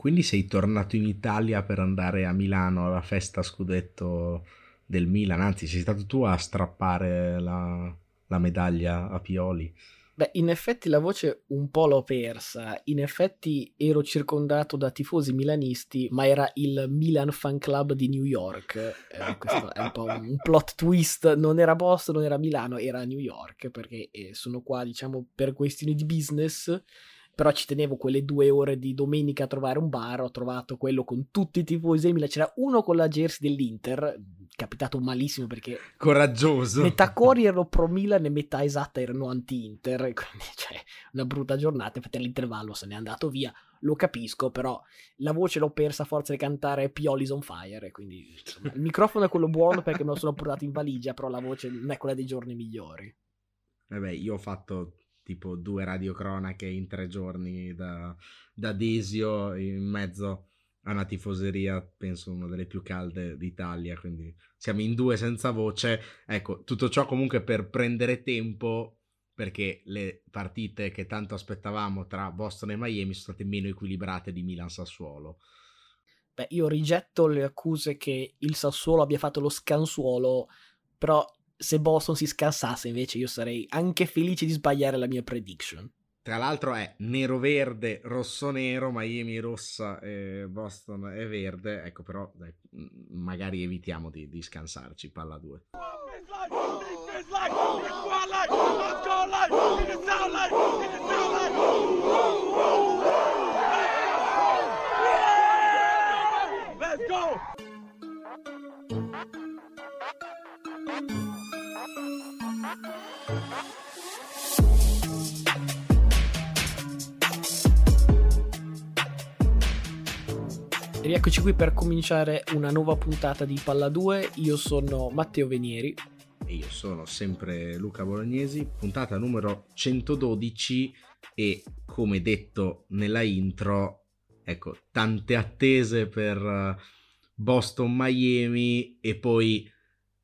Quindi sei tornato in Italia per andare a Milano alla festa scudetto del Milan, anzi sei stato tu a strappare la, la medaglia a Pioli. Beh, in effetti la voce un po' l'ho persa. In effetti ero circondato da tifosi milanisti, ma era il Milan Fan Club di New York. Eh, questo è un po' un plot twist. Non era Boston, non era Milano, era New York, perché eh, sono qua, diciamo, per questioni di business però ci tenevo quelle due ore di domenica a trovare un bar, ho trovato quello con tutti i tifosi del Milan, c'era uno con la jersey dell'Inter, capitato malissimo perché... Coraggioso! Metà cori erano pro Milan e metà esatta erano anti-Inter, quindi cioè una brutta giornata, infatti all'intervallo se n'è andato via, lo capisco, però la voce l'ho persa a forza di cantare Pioli's on fire, quindi insomma, il microfono è quello buono perché me lo sono portato in valigia, però la voce non è quella dei giorni migliori. Vabbè, io ho fatto tipo due radiocronache in tre giorni da, da Desio in mezzo a una tifoseria, penso una delle più calde d'Italia, quindi siamo in due senza voce. Ecco, tutto ciò comunque per prendere tempo perché le partite che tanto aspettavamo tra Boston e Miami sono state meno equilibrate di Milan-Sassuolo. Beh, io rigetto le accuse che il Sassuolo abbia fatto lo scansuolo, però se Boston si scassasse invece io sarei anche felice di sbagliare la mia prediction. Tra l'altro è nero-verde, rosso-nero, Miami rossa e Boston è verde. Ecco, però dai, magari evitiamo di, di scansarci. Palla 2. Let's go! Rieccoci qui per cominciare una nuova puntata di Palla 2. Io sono Matteo Venieri. E io sono sempre Luca Bolognesi. Puntata numero 112 e come detto nella intro, ecco, tante attese per eh, Boston Miami e poi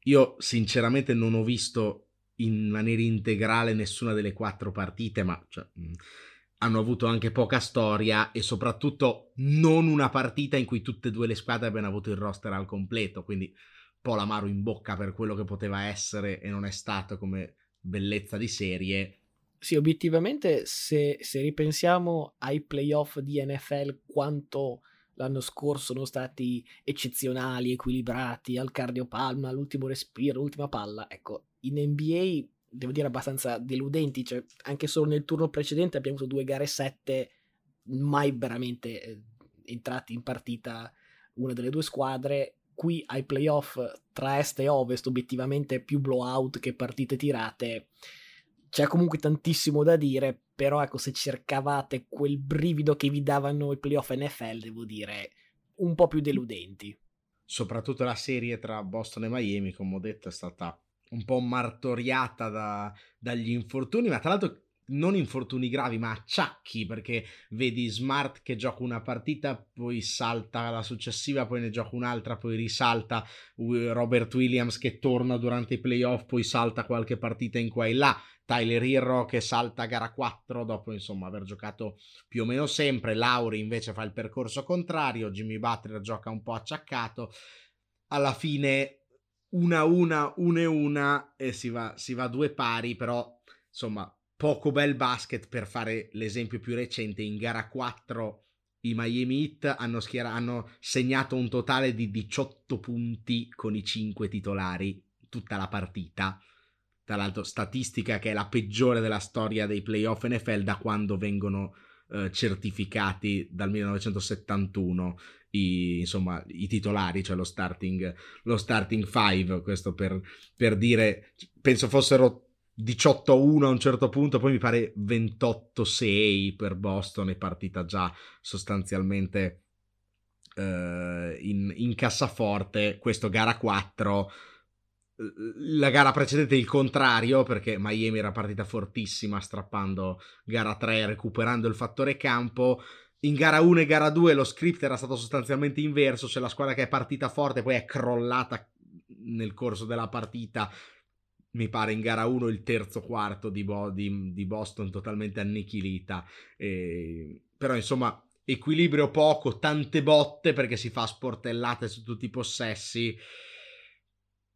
io sinceramente non ho visto in maniera integrale nessuna delle quattro partite, ma cioè, hanno avuto anche poca storia e soprattutto non una partita in cui tutte e due le squadre abbiano avuto il roster al completo, quindi un po' l'amaro in bocca per quello che poteva essere e non è stato come bellezza di serie. Sì, obiettivamente se, se ripensiamo ai playoff di NFL, quanto l'anno scorso sono stati eccezionali, equilibrati, al cardiopalma, all'ultimo respiro, l'ultima palla, ecco, in NBA devo dire abbastanza deludenti, cioè anche solo nel turno precedente abbiamo avuto due gare 7 mai veramente eh, entrati in partita una delle due squadre. Qui ai playoff tra est e ovest, obiettivamente più blowout che partite tirate. C'è comunque tantissimo da dire, però ecco, se cercavate quel brivido che vi davano i playoff NFL, devo dire, un po' più deludenti. Soprattutto la serie tra Boston e Miami, come ho detto, è stata un po' martoriata da, dagli infortuni, ma tra l'altro non infortuni gravi, ma acciacchi, perché vedi Smart che gioca una partita, poi salta la successiva, poi ne gioca un'altra, poi risalta Robert Williams che torna durante i playoff, poi salta qualche partita in qua e là. Tyler Hero che salta a gara 4 dopo insomma aver giocato più o meno sempre, Lauri invece fa il percorso contrario, Jimmy Butler gioca un po' acciaccato. Alla fine una una, una e una e si va, si va due pari, però insomma poco bel basket per fare l'esempio più recente. In gara 4 i Miami Heat hanno, schiera- hanno segnato un totale di 18 punti con i 5 titolari tutta la partita tra l'altro statistica che è la peggiore della storia dei playoff NFL da quando vengono eh, certificati dal 1971 i, insomma, i titolari, cioè lo starting, lo starting five, questo per, per dire, penso fossero 18-1 a un certo punto, poi mi pare 28-6 per Boston, è partita già sostanzialmente eh, in, in cassaforte, questo gara 4 la gara precedente il contrario perché Miami era partita fortissima strappando gara 3 recuperando il fattore campo in gara 1 e gara 2 lo script era stato sostanzialmente inverso, cioè la squadra che è partita forte poi è crollata nel corso della partita. Mi pare in gara 1 il terzo quarto di, Bo- di, di Boston totalmente annichilita. E... Però insomma equilibrio poco, tante botte perché si fa sportellate su tutti i possessi.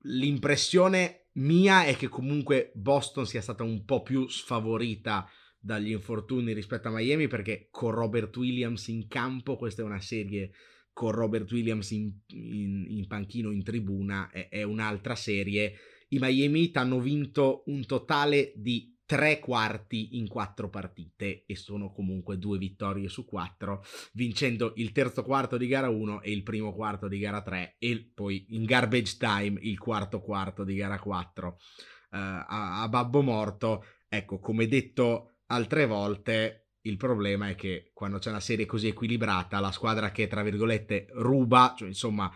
L'impressione mia è che comunque Boston sia stata un po' più sfavorita dagli infortuni rispetto a Miami perché con Robert Williams in campo questa è una serie con Robert Williams in, in, in panchino in tribuna è, è un'altra serie. I Miami hanno vinto un totale di tre quarti in quattro partite e sono comunque due vittorie su quattro, vincendo il terzo quarto di gara 1 e il primo quarto di gara 3 e poi in garbage time il quarto quarto di gara 4 uh, eh, a, a babbo morto. Ecco, come detto altre volte, il problema è che quando c'è una serie così equilibrata, la squadra che tra virgolette ruba, cioè insomma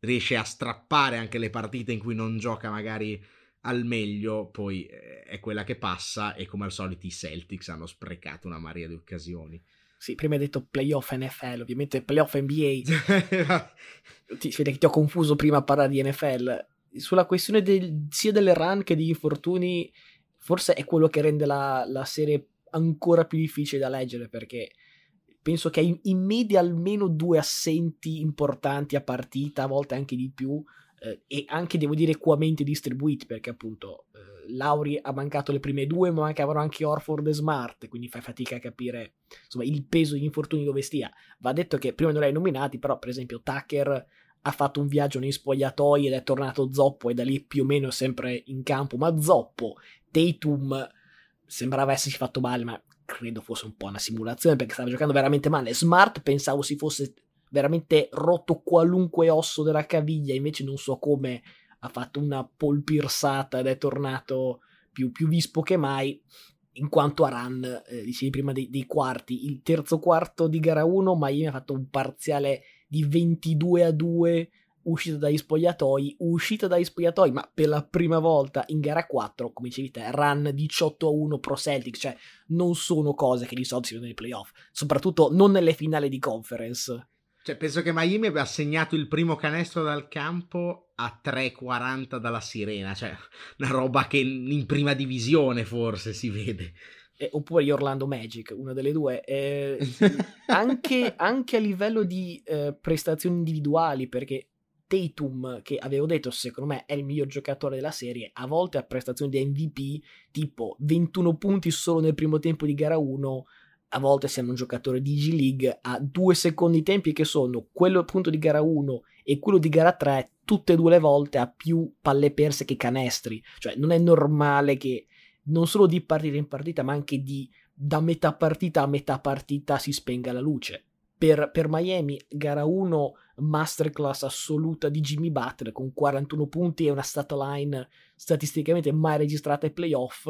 riesce a strappare anche le partite in cui non gioca magari al meglio poi eh, è quella che passa e come al solito i Celtics hanno sprecato una marea di occasioni. Sì, prima hai detto playoff NFL, ovviamente playoff NBA. ti, vede che ti ho confuso prima a parlare di NFL. Sulla questione del, sia delle run che degli infortuni, forse è quello che rende la, la serie ancora più difficile da leggere perché penso che in, in media almeno due assenti importanti a partita, a volte anche di più, eh, e anche devo dire equamente distribuiti perché appunto eh, Lauri ha mancato le prime due ma mancavano anche Orford e Smart quindi fai fatica a capire insomma il peso degli infortuni dove stia. Va detto che prima non li hai nominati però per esempio Tucker ha fatto un viaggio nei spogliatoi ed è tornato zoppo e da lì più o meno sempre in campo. Ma zoppo Tatum sembrava essersi fatto male ma credo fosse un po' una simulazione perché stava giocando veramente male. Smart pensavo si fosse veramente rotto qualunque osso della caviglia, invece non so come ha fatto una polpirsata ed è tornato più, più vispo che mai. In quanto a run, eh, dicevi prima dei, dei, quarti, il terzo quarto di gara 1 Miami ha fatto un parziale di 22 a 2 uscita dagli spogliatoi, uscita dagli spogliatoi, ma per la prima volta in gara 4, come dicevi te, run 18 a 1 pro Celtics, cioè non sono cose che di solito si vedono nei playoff, soprattutto non nelle finali di conference. Cioè, penso che Miami abbia segnato il primo canestro dal campo a 3,40 dalla sirena. Cioè, una roba che in prima divisione forse si vede. Eh, oppure gli Orlando Magic, una delle due. Eh, anche, anche, a livello di eh, prestazioni individuali, perché Tatum, che avevo detto secondo me è il miglior giocatore della serie, a volte ha prestazioni di MVP, tipo 21 punti solo nel primo tempo di gara 1, a volte siamo un giocatore di G League a due secondi tempi che sono quello appunto di gara 1 e quello di gara 3 tutte e due le volte a più palle perse che canestri. Cioè non è normale che non solo di partita in partita ma anche di da metà partita a metà partita si spenga la luce. Per, per Miami gara 1 masterclass assoluta di Jimmy Butler con 41 punti e una stat line statisticamente mai registrata ai playoff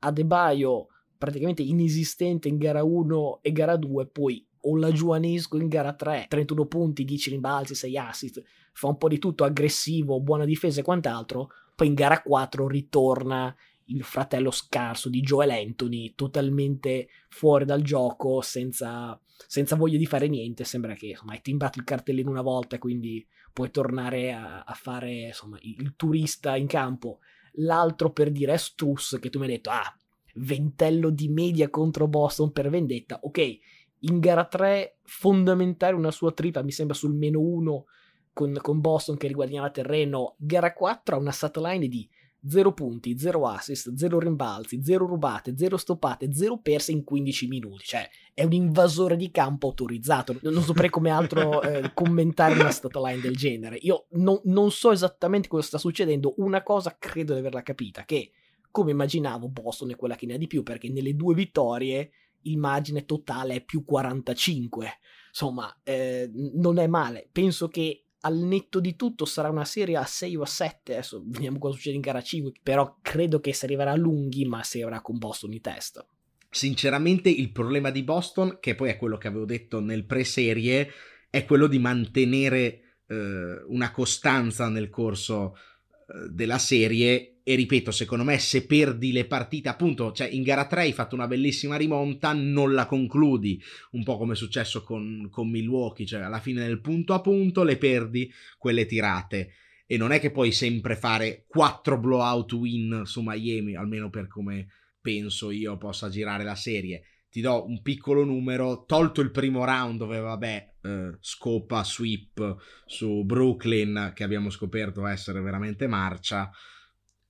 Adebayo praticamente inesistente in gara 1 e gara 2, poi o la Giuanesco in gara 3, 31 punti, 10 rimbalzi, 6 assist, fa un po' di tutto aggressivo, buona difesa e quant'altro, poi in gara 4 ritorna il fratello scarso di Joel Anthony, totalmente fuori dal gioco, senza, senza voglia di fare niente, sembra che insomma hai timbrato il cartellino una volta, quindi puoi tornare a, a fare insomma, il turista in campo. L'altro per dire è Struss, che tu mi hai detto, ah, ventello di media contro Boston per vendetta. Ok, in gara 3 fondamentale una sua tripa, mi sembra sul meno 1 con, con, Boston che riguadagnava terreno. Gara 4 ha una line di 0 punti, 0 assist, 0 rimbalzi, 0 rubate, 0 stoppate, 0 perse in 15 minuti. Cioè, è un invasore di campo autorizzato. Non saprei come altro eh, commentare una line del genere. Io no, non so esattamente cosa sta succedendo. Una cosa credo di averla capita, che come immaginavo Boston è quella che ne ha di più perché nelle due vittorie il margine totale è più 45 insomma eh, non è male. Penso che al netto di tutto sarà una serie a 6 o a 7 adesso vediamo cosa succede in gara 5 però credo che si arriverà a lunghi ma si arriverà con Boston in testa. Sinceramente il problema di Boston che poi è quello che avevo detto nel pre-serie è quello di mantenere eh, una costanza nel corso eh, della serie e ripeto, secondo me se perdi le partite, appunto, cioè in gara 3 hai fatto una bellissima rimonta, non la concludi, un po' come è successo con, con Milwaukee, cioè alla fine del punto a punto le perdi quelle tirate. E non è che puoi sempre fare 4 blowout win su Miami, almeno per come penso io possa girare la serie. ti do un piccolo numero, tolto il primo round dove vabbè, eh, scopa, sweep su Brooklyn che abbiamo scoperto essere veramente marcia,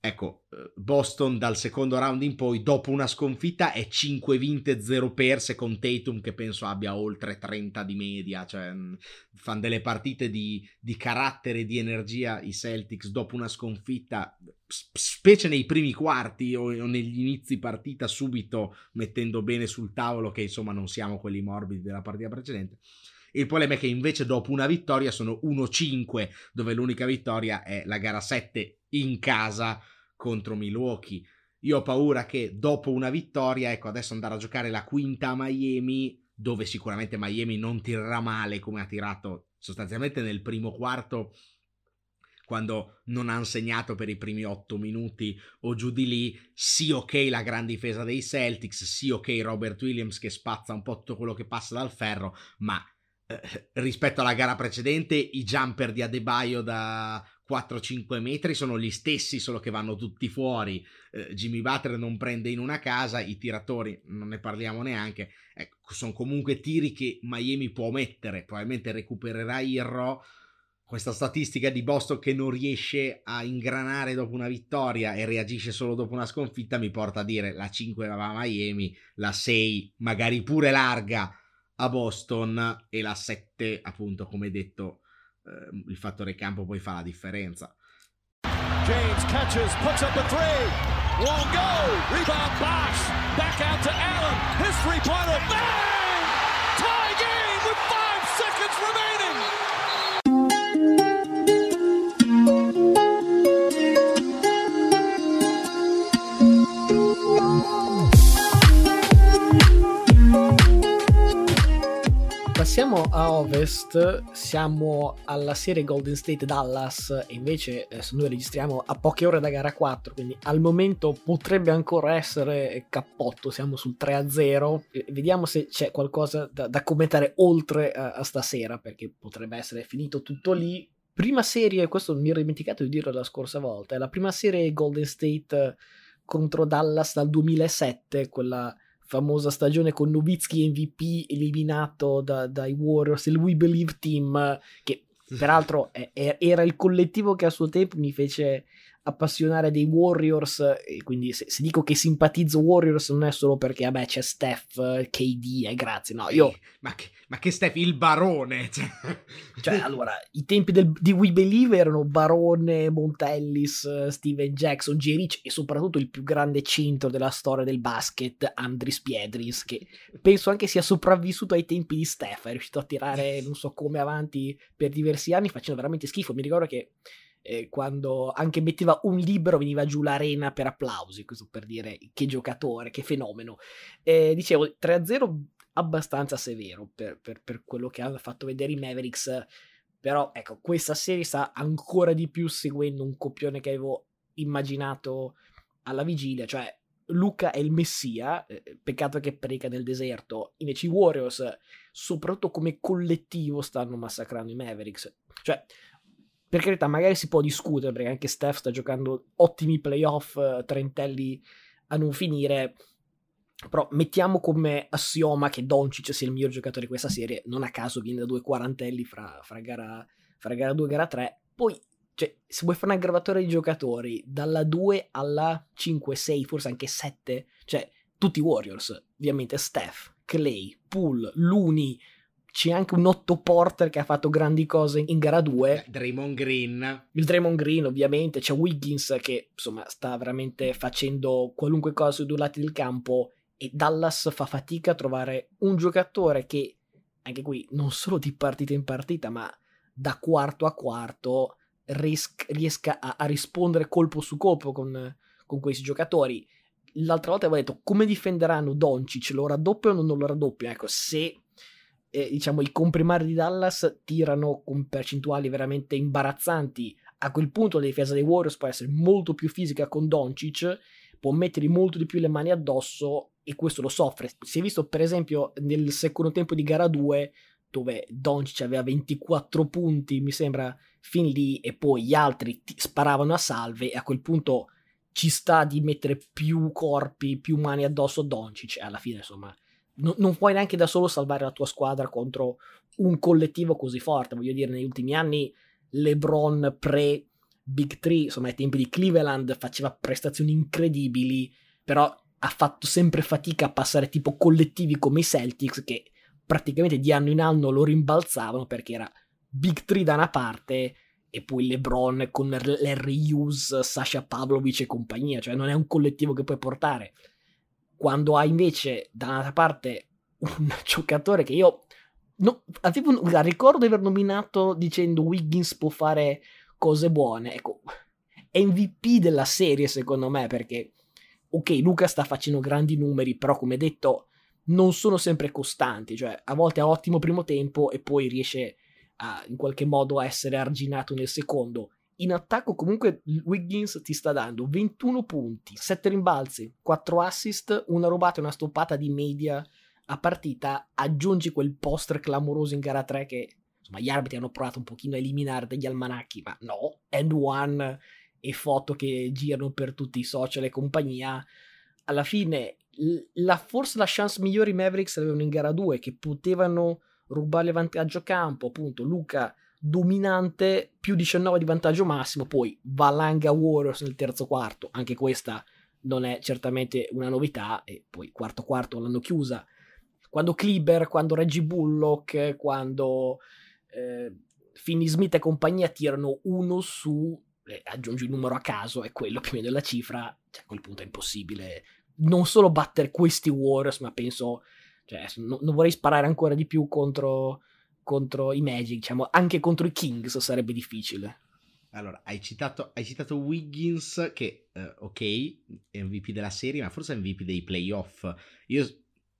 ecco, Boston dal secondo round in poi, dopo una sconfitta, è 5 vinte, 0 perse con Tatum che penso abbia oltre 30 di media, cioè mm, fanno delle partite di, di carattere e di energia i Celtics dopo una sconfitta, specie nei primi quarti o, o negli inizi partita subito mettendo bene sul tavolo che insomma non siamo quelli morbidi della partita precedente. Il problema è che invece dopo una vittoria sono 1-5, dove l'unica vittoria è la gara 7 in casa contro Milwaukee. Io ho paura che dopo una vittoria, ecco, adesso andare a giocare la quinta a Miami, dove sicuramente Miami non tirerà male come ha tirato sostanzialmente nel primo quarto quando non ha segnato per i primi otto minuti o giù di lì, sì ok la gran difesa dei Celtics, sì ok Robert Williams che spazza un po' tutto quello che passa dal ferro, ma eh, rispetto alla gara precedente i jumper di Adebayo da 4-5 metri sono gli stessi, solo che vanno tutti fuori. Eh, Jimmy Butler non prende in una casa, i tiratori non ne parliamo neanche. Ecco, sono comunque tiri che Miami può mettere. Probabilmente recupererà Irro. Questa statistica di Boston che non riesce a ingranare dopo una vittoria e reagisce solo dopo una sconfitta mi porta a dire la 5 va a Miami, la 6 magari pure larga a Boston e la 7 appunto come detto eh, il fattore campo poi fa la differenza. James catches, puts up a three, won't go, rebound Bosch, back out to Allen, his three-pointer, bang! Passiamo a ovest, siamo alla serie Golden State Dallas e invece eh, noi registriamo a poche ore da gara 4, quindi al momento potrebbe ancora essere cappotto, siamo sul 3-0, vediamo se c'è qualcosa da, da commentare oltre a, a stasera, perché potrebbe essere finito tutto lì. Prima serie, questo mi ero dimenticato di dirlo la scorsa volta, è la prima serie Golden State contro Dallas dal 2007, quella famosa stagione con Novitsky MVP eliminato da, dai Warriors, il We Believe Team, che peraltro è, è, era il collettivo che a suo tempo mi fece appassionare dei Warriors e quindi se, se, dico che simpatizzo Warriors non è solo perché vabbè c'è Steph, KD e grazie, no, io... Ma che, ma che Steph, il barone! Cioè, cioè allora, i tempi del, di We Believe erano Barone, Montellis, Steven Jackson, J. Rich e soprattutto il più grande centro della storia del basket, Andris Piedris, che penso anche sia sopravvissuto ai tempi di Steph, è riuscito a tirare non so come avanti per diversi anni facendo veramente schifo, mi ricordo che eh, quando anche metteva un libro veniva giù l'arena per applausi, questo per dire che giocatore, che fenomeno. Eh, dicevo, 3-0 abbastanza severo per, per, per, quello che hanno fatto vedere i Mavericks, però ecco, questa serie sta ancora di più seguendo un copione che avevo immaginato alla vigilia, cioè Luca è il messia, eh, peccato che prega nel deserto, invece i Warriors, soprattutto come collettivo, stanno massacrando i Mavericks. Cioè, per carità, magari si può discutere perché anche Steph sta giocando ottimi playoff, eh, trentelli a non finire. Però mettiamo come assioma che Doncic sia il miglior giocatore di questa serie, non a caso viene da due quarantelli fra, fra, gara, fra gara 2 e gara 3. Poi, cioè, se vuoi fare un aggravatore di giocatori dalla 2 alla 5, 6, forse anche 7, cioè tutti i Warriors, ovviamente Steph, Clay, Poole, Looney, c'è anche un Otto Porter che ha fatto grandi cose in gara 2. Eh, Draymond Green. Il Draymond Green, ovviamente. C'è Wiggins che insomma sta veramente facendo qualunque cosa sui due lati del campo. E Dallas fa fatica a trovare un giocatore che, anche qui, non solo di partita in partita, ma da quarto a quarto ries- riesca a-, a, rispondere colpo su colpo con, con questi giocatori. L'altra volta avevo detto come difenderanno Doncic, lo raddoppiano o non lo raddoppiano? Ecco, se eh, diciamo, i comprimari di Dallas tirano con percentuali veramente imbarazzanti. A quel punto la difesa dei Warriors può essere molto più fisica con Doncic, può mettere molto di più le mani addosso e questo lo soffre. Si è visto per esempio nel secondo tempo di gara 2 dove Doncic aveva 24 punti, mi sembra, fin lì e poi gli altri sparavano a salve e a quel punto ci sta di mettere più corpi, più mani addosso a Doncic e alla fine insomma no, non puoi neanche da solo salvare la tua squadra contro un collettivo così forte. Voglio dire, negli ultimi anni LeBron pre Big Three, insomma, ai tempi di Cleveland faceva prestazioni incredibili, però ha fatto sempre fatica a passare tipo collettivi come i Celtics che praticamente di anno in anno lo rimbalzavano perché era Big Three da una parte e poi LeBron con Larry Hughes, Sasha Pavlovic e compagnia, cioè non è un collettivo che puoi portare. Quando hai invece da un'altra parte un giocatore che io no, avevo, ricordo di aver nominato dicendo Wiggins può fare cose buone, ecco, MVP della serie secondo me perché ok, Luca sta facendo grandi numeri, però come detto non sono sempre costanti, cioè a volte ha ottimo primo tempo e poi riesce a, in qualche modo a essere arginato nel secondo. In attacco comunque Wiggins ti sta dando 21 punti, 7 rimbalzi, 4 assist, una rubata e una stoppata di media a partita, aggiungi quel poster clamoroso in gara 3 che insomma gli arbitri hanno provato un pochino a eliminare dagli almanacchi, ma no, and one e foto che girano per tutti i social e compagnia. Alla fine, la, forse la chance migliore i Mavericks avevano in gara 2, che potevano rubare vantaggio campo, appunto Luca dominante, più 19 di vantaggio massimo, poi Valanga Warriors nel terzo quarto, anche questa non è certamente una novità, e poi quarto quarto l'hanno chiusa. Quando Kleber, quando Reggie Bullock, quando eh, Finney Smith e compagnia tirano uno su eh, aggiungi un numero a caso è quello più o meno della cifra, cioè a quel punto è impossibile non solo battere questi Warriors, ma penso, cioè, no, non vorrei sparare ancora di più contro, contro i Magic, diciamo, anche contro i Kings sarebbe difficile. Allora, hai citato, hai citato Wiggins che, eh, ok, MVP della serie, ma forse MVP dei playoff. Io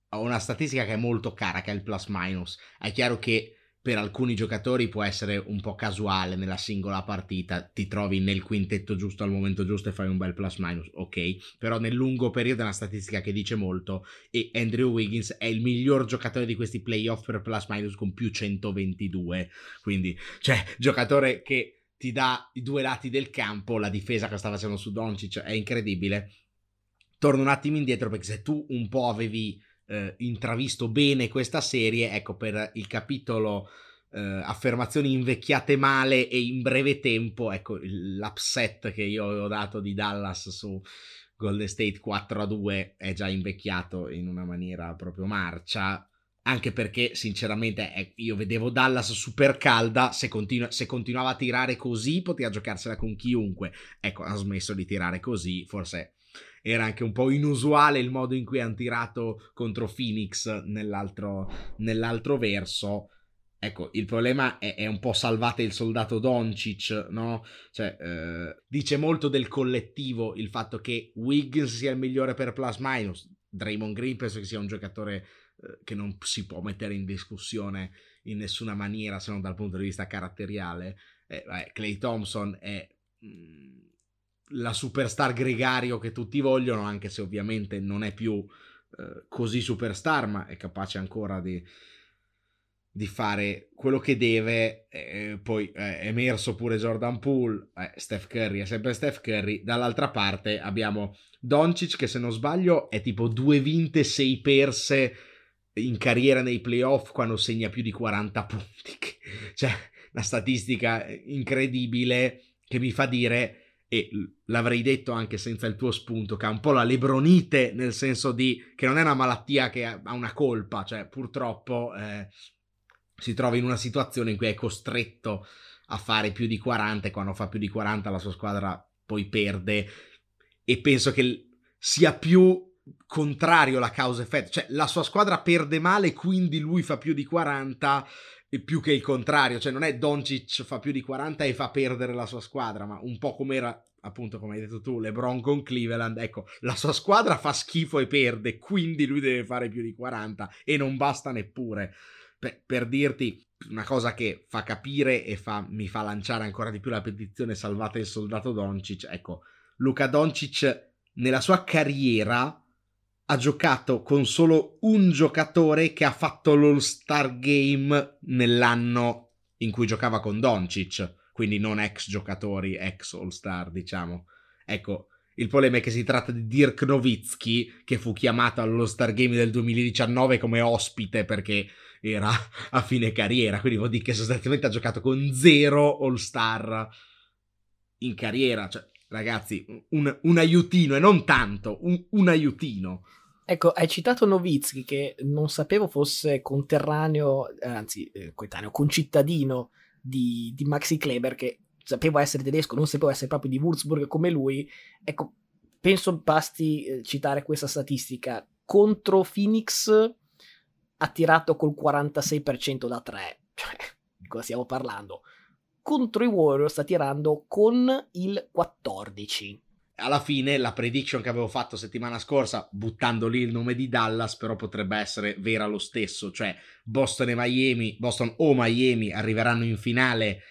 ho una statistica che è molto cara, che è il plus minus. È chiaro che per alcuni giocatori può essere un po' casuale nella singola partita, ti trovi nel quintetto giusto al momento giusto e fai un bel plus minus, ok, però nel lungo periodo è una statistica che dice molto e Andrew Wiggins è il miglior giocatore di questi playoff per plus minus con più 122, quindi cioè giocatore che ti dà i due lati del campo, la difesa che sta facendo su Doncic è incredibile. Torno un attimo indietro perché se tu un po' avevi eh, intravisto bene questa serie, ecco per il capitolo eh, affermazioni invecchiate male e in breve tempo, ecco l'upset che io avevo dato di Dallas su Golden State 4 a 2 è già invecchiato in una maniera proprio marcia. Anche perché, sinceramente, eh, io vedevo Dallas super calda. Se, continu- se continuava a tirare così, poteva giocarsela con chiunque. Ecco, ha smesso di tirare così. Forse era anche un po' inusuale il modo in cui hanno tirato contro Phoenix nell'altro, nell'altro verso. Ecco, il problema è, è, un po' salvate il soldato Doncic, no? Cioè, eh, dice molto del collettivo il fatto che Wiggins sia il migliore per plus minus. Draymond Green penso che sia un giocatore eh, che non si può mettere in discussione in nessuna maniera se non dal punto di vista caratteriale. Eh, Clay Thompson è... Mh, mm, la superstar gregario che tutti vogliono, anche se ovviamente non è più eh, così superstar, ma è capace ancora di, di fare quello che deve. Eh, poi è emerso pure Jordan Poole, eh, Steph Curry è sempre Steph Curry. Dall'altra parte abbiamo Doncic che se non sbaglio è tipo due vinte, sei perse in carriera nei playoff quando segna più di 40 punti. cioè, una statistica incredibile che mi fa dire e l'avrei detto anche senza il tuo spunto, che ha un po' la lebronite, nel senso di che non è una malattia che ha una colpa, cioè purtroppo eh, si trova in una situazione in cui è costretto a fare più di 40 e quando fa più di 40 la sua squadra poi perde. E penso che sia più contrario la causa effetto, cioè la sua squadra perde male quindi lui fa più di 40 più che il contrario, cioè non è Doncic fa più di 40 e fa perdere la sua squadra, ma un po' come era appunto come hai detto tu, LeBron con Cleveland, ecco, la sua squadra fa schifo e perde, quindi lui deve fare più di 40 e non basta neppure. Per, per dirti una cosa che fa capire e fa, mi fa lanciare ancora di più la petizione salvate il soldato Doncic, ecco, Luca Doncic nella sua carriera ha giocato con solo un giocatore che ha fatto l'All-Star Game nell'anno in cui giocava con Doncic, quindi non ex giocatori, ex All-Star, diciamo. Ecco, Il problema è che si tratta di Dirk Nowitzki, che fu chiamato allo Star Game del 2019 come ospite perché era a fine carriera, quindi vuol dire che sostanzialmente ha giocato con zero All-Star in carriera. Cioè, ragazzi, un, un aiutino e non tanto, un, un aiutino. Ecco, hai citato Nowitzki che non sapevo fosse conterraneo, eh, anzi, eh, coetaneo, concittadino di, di Maxi Kleber, che sapevo essere tedesco, non sapevo essere proprio di Würzburg come lui. Ecco, penso basti eh, citare questa statistica. Contro Phoenix ha tirato col 46% da 3. Cioè, di cosa stiamo parlando? Contro i Warriors sta tirando con il 14 alla fine la prediction che avevo fatto settimana scorsa, buttando lì il nome di Dallas, però potrebbe essere vera lo stesso, cioè Boston e Miami, Boston o Miami arriveranno in finale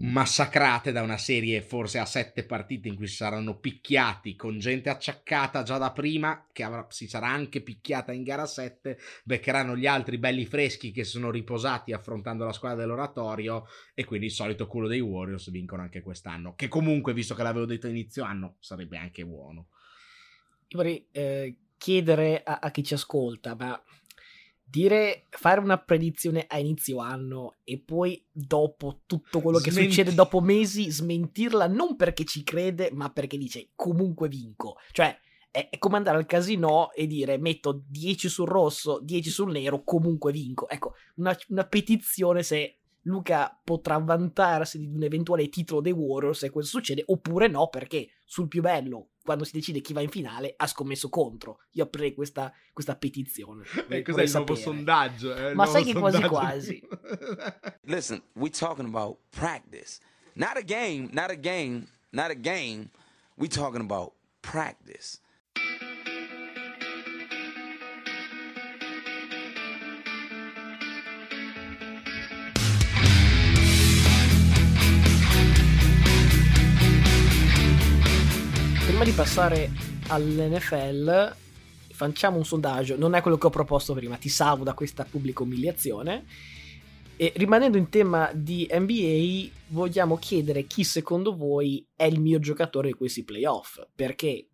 massacrate da una serie forse a sette partite in cui si saranno picchiati con gente acciaccata già da prima, che avrà, si sarà anche picchiata in gara 7, beccheranno gli altri belli freschi che sono riposati affrontando la squadra dell'oratorio e quindi il solito culo dei Warriors vincono anche quest'anno, che comunque, visto che l'avevo detto inizio anno, sarebbe anche buono. Io vorrei eh, chiedere a, a chi ci ascolta, ma dire fare una predizione a inizio anno e poi dopo tutto quello che Smenti. succede dopo mesi smentirla non perché ci crede ma perché dice comunque vinco cioè è, è come andare al casino e dire metto 10 sul rosso 10 sul nero comunque vinco ecco una, una petizione se Luca potrà vantarsi di un eventuale titolo dei Warriors se questo succede, oppure no, perché sul più bello, quando si decide chi va in finale, ha scommesso contro. Io aprirei questa, questa petizione. E cos'è il nuovo sondaggio? Eh, Ma sai che quasi quasi. Listen, we're talking about practice. Not a game, not a game, not a game. We're talking about practice. Prima di passare all'NFL, facciamo un sondaggio. Non è quello che ho proposto prima, ti salvo da questa pubblica umiliazione. E rimanendo in tema di NBA, vogliamo chiedere chi secondo voi è il mio giocatore di questi playoff. Perché,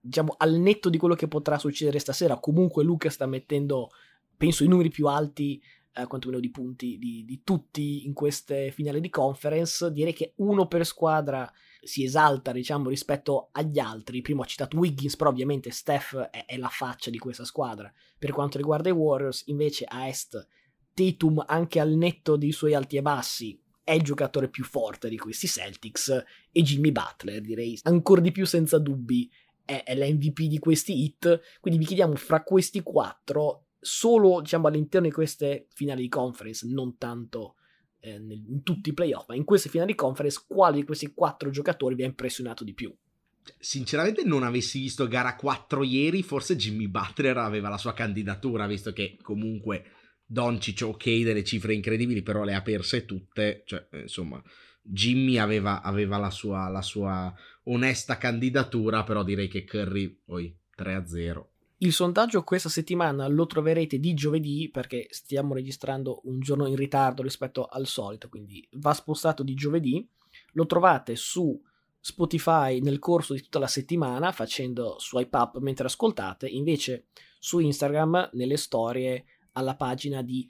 diciamo, al netto di quello che potrà succedere stasera, comunque Luca sta mettendo, penso, i numeri più alti eh, quantomeno di punti di, di, tutti in queste finali di conference. Direi che uno per squadra si esalta, diciamo, rispetto agli altri. Prima ho citato Wiggins, però ovviamente Steph è, è la faccia di questa squadra. Per quanto riguarda i Warriors, invece a Est, Tatum, anche al netto dei suoi alti e bassi, è il giocatore più forte di questi Celtics e Jimmy Butler, direi, ancora di più senza dubbi, è, è l'MVP di questi hit. Quindi vi chiediamo fra questi quattro, solo diciamo all'interno di queste finali di conference, non tanto eh, in tutti i playoff, ma in queste finali conference, quale di questi quattro giocatori vi ha impressionato di più? Cioè, sinceramente non avessi visto gara 4 ieri, forse Jimmy Butler aveva la sua candidatura, visto che comunque Doncic ok delle cifre incredibili, però le ha perse tutte, cioè eh, insomma Jimmy aveva, aveva la, sua, la, sua, onesta candidatura, però direi che Curry poi 3-0 il sondaggio questa settimana lo troverete di giovedì perché stiamo registrando un giorno in ritardo rispetto al solito, quindi va spostato di giovedì. Lo trovate su Spotify nel corso di tutta la settimana facendo swipe up mentre ascoltate, invece su Instagram nelle storie alla pagina di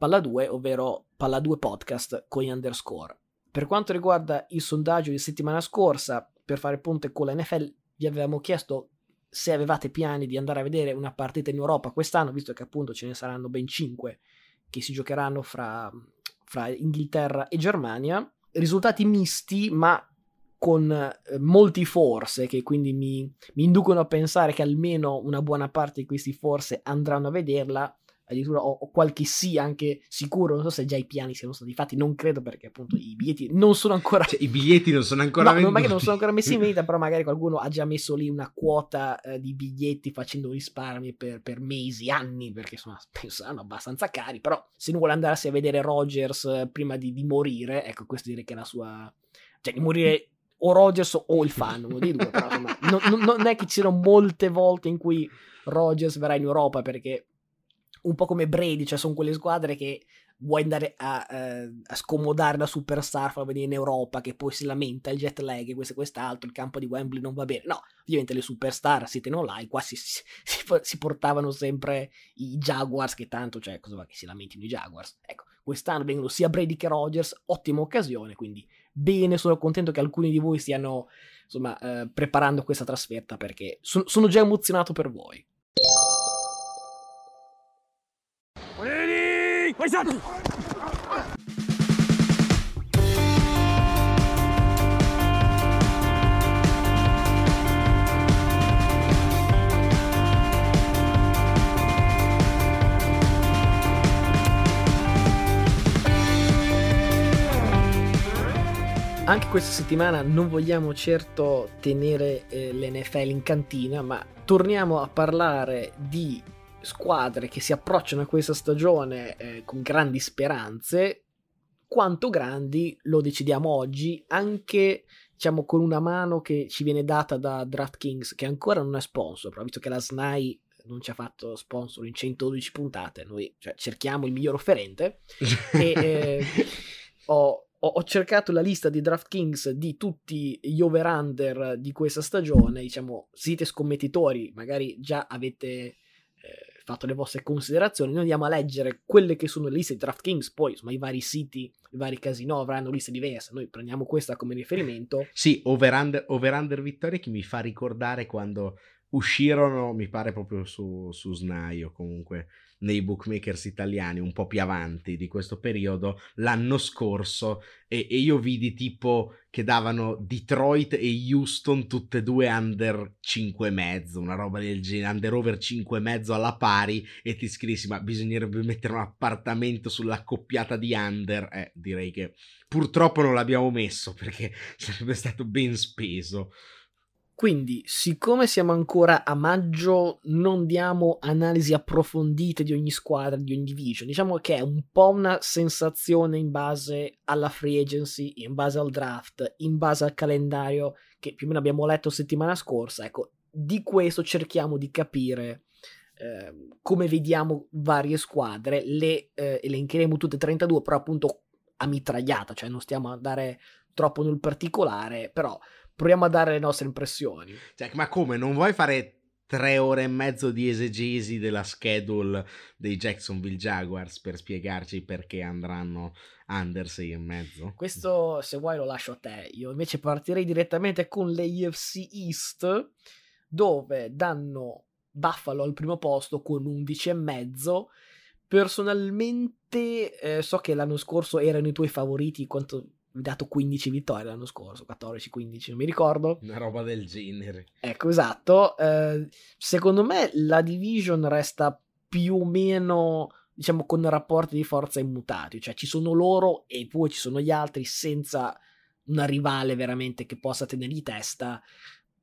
Palla2, ovvero Palla2 Podcast con gli underscore. Per quanto riguarda il sondaggio di settimana scorsa, per fare ponte con la NFL, vi avevamo chiesto se avevate piani di andare a vedere una partita in Europa quest'anno, visto che appunto ce ne saranno ben 5 che si giocheranno fra, fra Inghilterra e Germania, risultati misti ma con eh, molti forse che quindi mi, mi, inducono a pensare che almeno una buona parte di questi forse andranno a vederla addirittura ho, ho, qualche sì anche sicuro, non so se già i piani siano stati fatti, non credo perché appunto i biglietti non sono ancora... Cioè, I biglietti non sono ancora no, venduti. magari non sono ancora messi in vendita, però magari qualcuno ha già messo lì una quota eh, di biglietti facendo risparmi per, per, mesi, anni, perché insomma penso saranno abbastanza cari, però se uno vuole andarsi a vedere Rogers eh, prima di, di morire, ecco questo direi che è la sua... cioè di morire o Rogers o il fan, uno dei due, però insomma non, non è che ci siano molte volte in cui Rogers verrà in Europa perché un po' come Brady, cioè sono quelle squadre che vuoi andare a, eh, a scomodare la superstar, farla venire in Europa, che poi si lamenta il jet lag e questo e quest'altro, il campo di Wembley non va bene. No, ovviamente le superstar si tenono là e qua si, si, si, portavano sempre i Jaguars, che tanto, cioè, cosa va che si lamentino i Jaguars? Ecco, quest'anno vengono sia Brady che Rogers, ottima occasione, quindi bene, sono contento che alcuni di voi stiano, insomma, eh, preparando questa trasferta perché so, sono già emozionato per voi. Ready? Anche questa settimana non vogliamo certo tenere eh, l'NFL in cantina, ma torniamo a parlare di squadre che si approcciano a questa stagione eh, con grandi speranze. Quanto grandi lo decidiamo oggi, anche diciamo con una mano che ci viene data da DraftKings, che ancora non è sponsor, però visto che la SNAI non ci ha fatto sponsor in 112 puntate, noi cioè, cerchiamo il miglior offerente. e eh, ho ho, cercato la lista di DraftKings di tutti gli over-under di questa stagione, diciamo, siete scommettitori, magari già avete fatto le vostre considerazioni, noi andiamo a leggere quelle che sono le liste di DraftKings, poi insomma i vari siti, i vari casino avranno liste diverse, noi prendiamo questa come riferimento. Sì, over-under, over-under vittorie che mi fa ricordare quando uscirono, mi pare proprio su, su Snai o comunque nei bookmakers italiani un po' più avanti di questo periodo l'anno scorso e, e, io vidi tipo che davano Detroit e Houston tutte e due under 5,5 una roba del genere under over 5,5 alla pari e ti scrissi ma bisognerebbe mettere un appartamento sulla coppiata di under? Eh direi che purtroppo non l'abbiamo messo perché sarebbe stato ben speso quindi, siccome siamo ancora a maggio, non diamo analisi approfondite di ogni squadra, di ogni division. Diciamo che è un po' una sensazione in base alla free agency, in base al draft, in base al calendario che più o meno abbiamo letto settimana scorsa. Ecco, di questo cerchiamo di capire eh, come vediamo varie squadre. Le eh, elencheremo tutte e 32, però appunto a mitragliata, cioè non stiamo a dare troppo nel particolare, però proviamo a dare le nostre impressioni. Cioè, ma come? Non vuoi fare tre ore e mezzo di esegesi della schedule dei Jacksonville Jaguars per spiegarci perché andranno under 6 e mezzo? Questo, se vuoi, lo lascio a te. Io invece partirei direttamente con le UFC East, dove danno Buffalo al primo posto con 11 e mezzo. Personalmente eh, so che l'anno scorso erano i tuoi favoriti quanto dato 15 vittorie l'anno scorso, 14-15, non mi ricordo. Una roba del genere. Ecco, esatto. Eh, secondo me la division resta più o meno, diciamo, con rapporti di forza immutati, cioè ci sono loro e poi ci sono gli altri senza una rivale veramente che possa tenergli testa.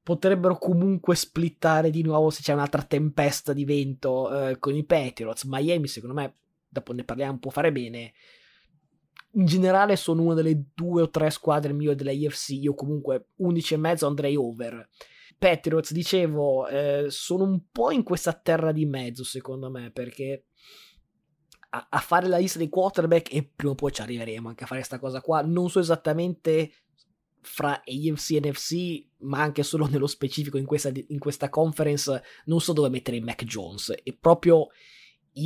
Potrebbero comunque splittare di nuovo se c'è un'altra tempesta di vento eh, con i Patriots. Miami, secondo me, dopo ne parliamo, può fare bene in generale sono una delle due o tre squadre migliori della IFC, io comunque 11 e mezzo andrei over. Patriots, dicevo, eh, sono un po' in questa terra di mezzo secondo me, perché a, a, fare la lista dei quarterback, e prima o poi ci arriveremo anche a fare questa cosa qua, non so esattamente fra AFC e NFC, ma anche solo nello specifico in questa, in questa conference, non so dove mettere Mac Jones, e proprio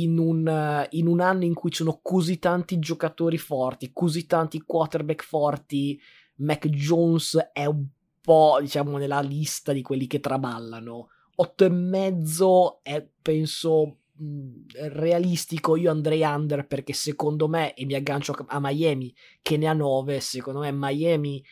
in un, in un, anno in cui ci sono così tanti giocatori forti, così tanti quarterback forti, Mac Jones è un po', diciamo, nella lista di quelli che traballano. 8 e mezzo è, penso, realistico. Io andrei under perché secondo me, e mi aggancio a Miami che ne ha 9, secondo me Miami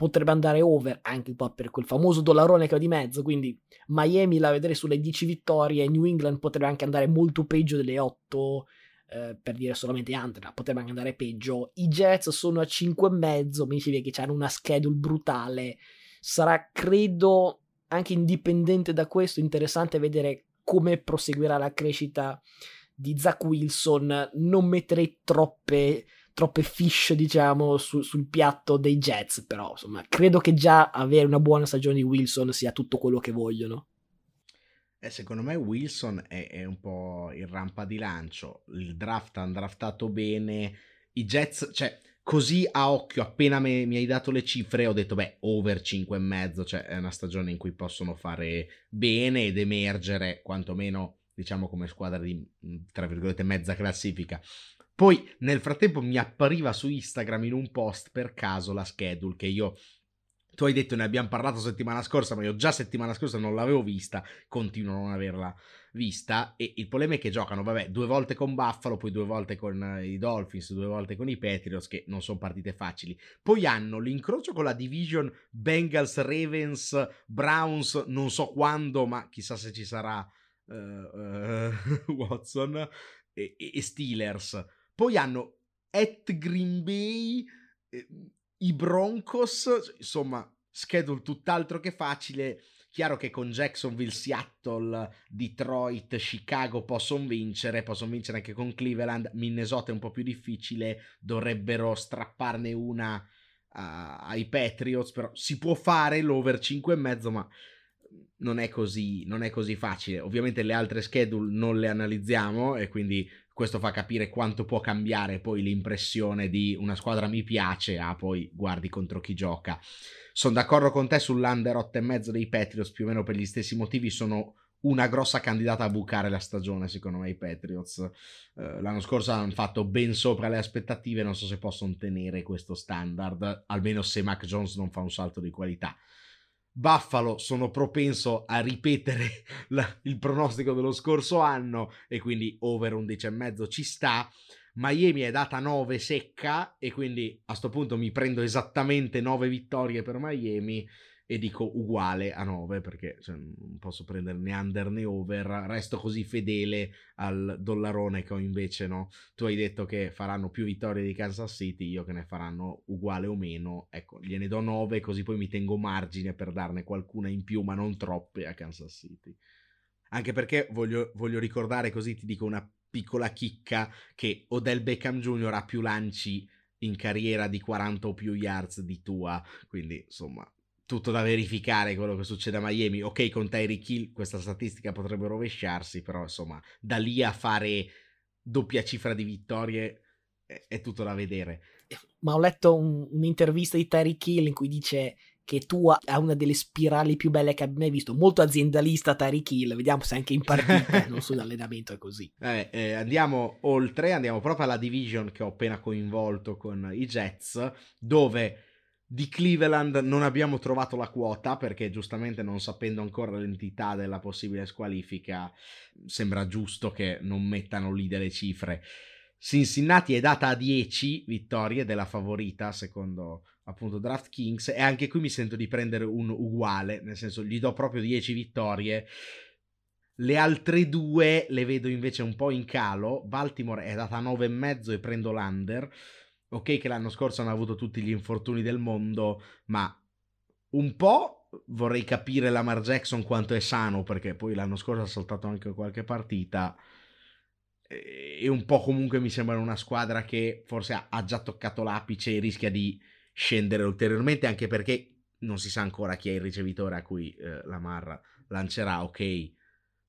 potrebbe andare over anche po' per quel famoso dollarone che ho di mezzo, quindi Miami la vedrei sulle 10 vittorie, New England potrebbe anche andare molto peggio delle 8, eh, per dire solamente under, potrebbe anche andare peggio. I Jets sono a 5,5, mi dicevi che c'hanno una schedule brutale, sarà credo anche indipendente da questo interessante vedere come proseguirà la crescita di Zach Wilson, non metterei troppe troppe fish, diciamo, su, sul piatto dei Jets, però insomma, credo che già avere una buona stagione di Wilson sia tutto quello che vogliono. Eh, secondo me Wilson è, è, un po' il rampa di lancio. Il draft ha draftato bene. I Jets, cioè, così a occhio, appena me, mi hai dato le cifre, ho detto, beh, over 5,5, cioè è una stagione in cui possono fare bene ed emergere, quantomeno, diciamo, come squadra di, tra virgolette, mezza classifica. Poi, nel frattempo, mi appariva su Instagram in un post per caso la schedule che io tu hai detto ne abbiamo parlato settimana scorsa, ma io già settimana scorsa non l'avevo vista, continuo a non averla vista. E il problema è che giocano, vabbè, due volte con Buffalo, poi due volte con eh, i Dolphins, due volte con i Patriots, che non sono partite facili. Poi hanno l'incrocio con la division Bengals, Ravens, Browns, non so quando, ma chissà se ci sarà uh, uh, Watson e, e Steelers. Poi hanno at Green Bay i Broncos, insomma, schedule tutt'altro che facile. Chiaro che con Jacksonville, Seattle, Detroit, Chicago possono vincere, possono vincere anche con Cleveland. Minnesota è un po' più difficile, dovrebbero strapparne una uh, ai Patriots, però si può fare l'over 5,5, ma non è, così, non è così facile. Ovviamente le altre schedule non le analizziamo e quindi questo fa capire quanto può cambiare poi l'impressione di una squadra mi piace a poi guardi contro chi gioca. Sono d'accordo con te sull'under 8,5 dei Patriots, più o meno per gli stessi motivi sono una grossa candidata a bucare la stagione, secondo me, i Patriots. Uh, l'anno scorso hanno fatto ben sopra le aspettative, non so se possono tenere questo standard, almeno se Mac Jones non fa un salto di qualità. Buffalo sono propenso a ripetere la, il pronostico dello scorso anno e quindi over 11,5 ci sta. Miami è data 9 secca e quindi a questo punto mi prendo esattamente 9 vittorie per Miami e dico uguale a 9 perché cioè, non posso prendere né under né over, resto così fedele al dollarone che ho invece no. Tu hai detto che faranno più vittorie di Kansas City, io che ne faranno uguale o meno, ecco, gliene do 9 così poi mi tengo margine per darne qualcuna in più, ma non troppe a Kansas City. Anche perché voglio, voglio ricordare così ti dico una piccola chicca che Odell Beckham Jr. ha più lanci in carriera di 40 o più yards di tua, quindi insomma tutto da verificare quello che succede a Miami. Ok, con Tyreek Hill questa statistica potrebbe rovesciarsi, però insomma, da lì a fare doppia cifra di vittorie è, è tutto da vedere. Ma ho letto un, un'intervista di Tyreek Hill in cui dice che tu ha una delle spirali più belle che abbia mai visto, molto aziendalista Tyreek Hill, vediamo se anche in partita, non sull'allenamento è così. Eh, eh, andiamo oltre, andiamo proprio alla division che ho appena coinvolto con i Jets, dove di Cleveland non abbiamo trovato la quota perché giustamente non sapendo ancora l'entità della possibile squalifica sembra giusto che non mettano lì delle cifre. Cincinnati è data a 10 vittorie della favorita secondo appunto DraftKings e anche qui mi sento di prendere un uguale, nel senso gli do proprio 10 vittorie. Le altre due le vedo invece un po' in calo. Baltimore è data a 9,5 e prendo l'under ok che l'anno scorso hanno avuto tutti gli infortuni del mondo, ma un po' vorrei capire Lamar Jackson quanto è sano, perché poi l'anno scorso ha saltato anche qualche partita. E un po' comunque mi sembra una squadra che forse ha già toccato l'apice e rischia di scendere ulteriormente, anche perché non si sa ancora chi è il ricevitore a cui eh, Lamar lancerà. Ok,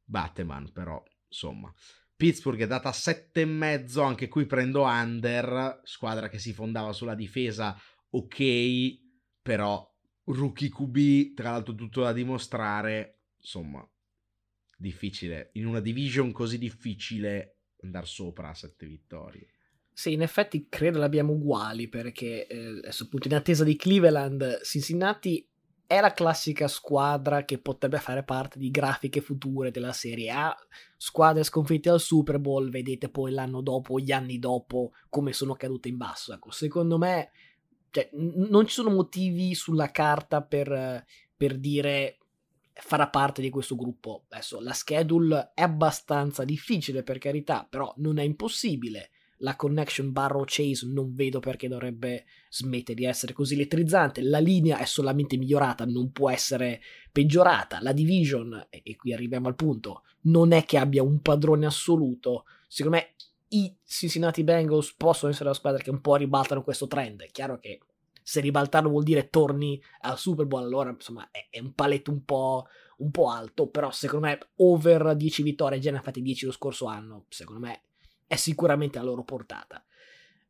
Batman, però insomma. Pittsburgh è data a 7,5, anche qui prendo under, squadra che si fondava sulla difesa, ok, però rookie QB, tra l'altro tutto da dimostrare, insomma, difficile, in una division così difficile andare sopra a 7 vittorie. Sì, in effetti credo l'abbiamo uguali perché eh, adesso appunto in attesa di Cleveland, Cincinnati è la classica squadra che potrebbe fare parte di grafiche future della Serie A. Squadre sconfitte al Super Bowl, vedete poi l'anno dopo, gli anni dopo, come sono cadute in basso. Ecco, secondo me cioè, n- non ci sono motivi sulla carta per, per dire farà parte di questo gruppo. Adesso la schedule è abbastanza difficile per carità, però non è impossibile la connection Barrow Chase non vedo perché dovrebbe smettere di essere così elettrizzante. La linea è solamente migliorata, non può essere peggiorata. La division, e qui arriviamo al punto, non è che abbia un padrone assoluto. Secondo me i Cincinnati Bengals possono essere la squadra che un po' ribaltano questo trend. È chiaro che se ribaltarlo vuol dire torni al Super Bowl, allora insomma è, è un paletto un po', un po' alto, però secondo me over 10 vittorie, già ne ha fatte 10 lo scorso anno, secondo me è sicuramente a loro portata.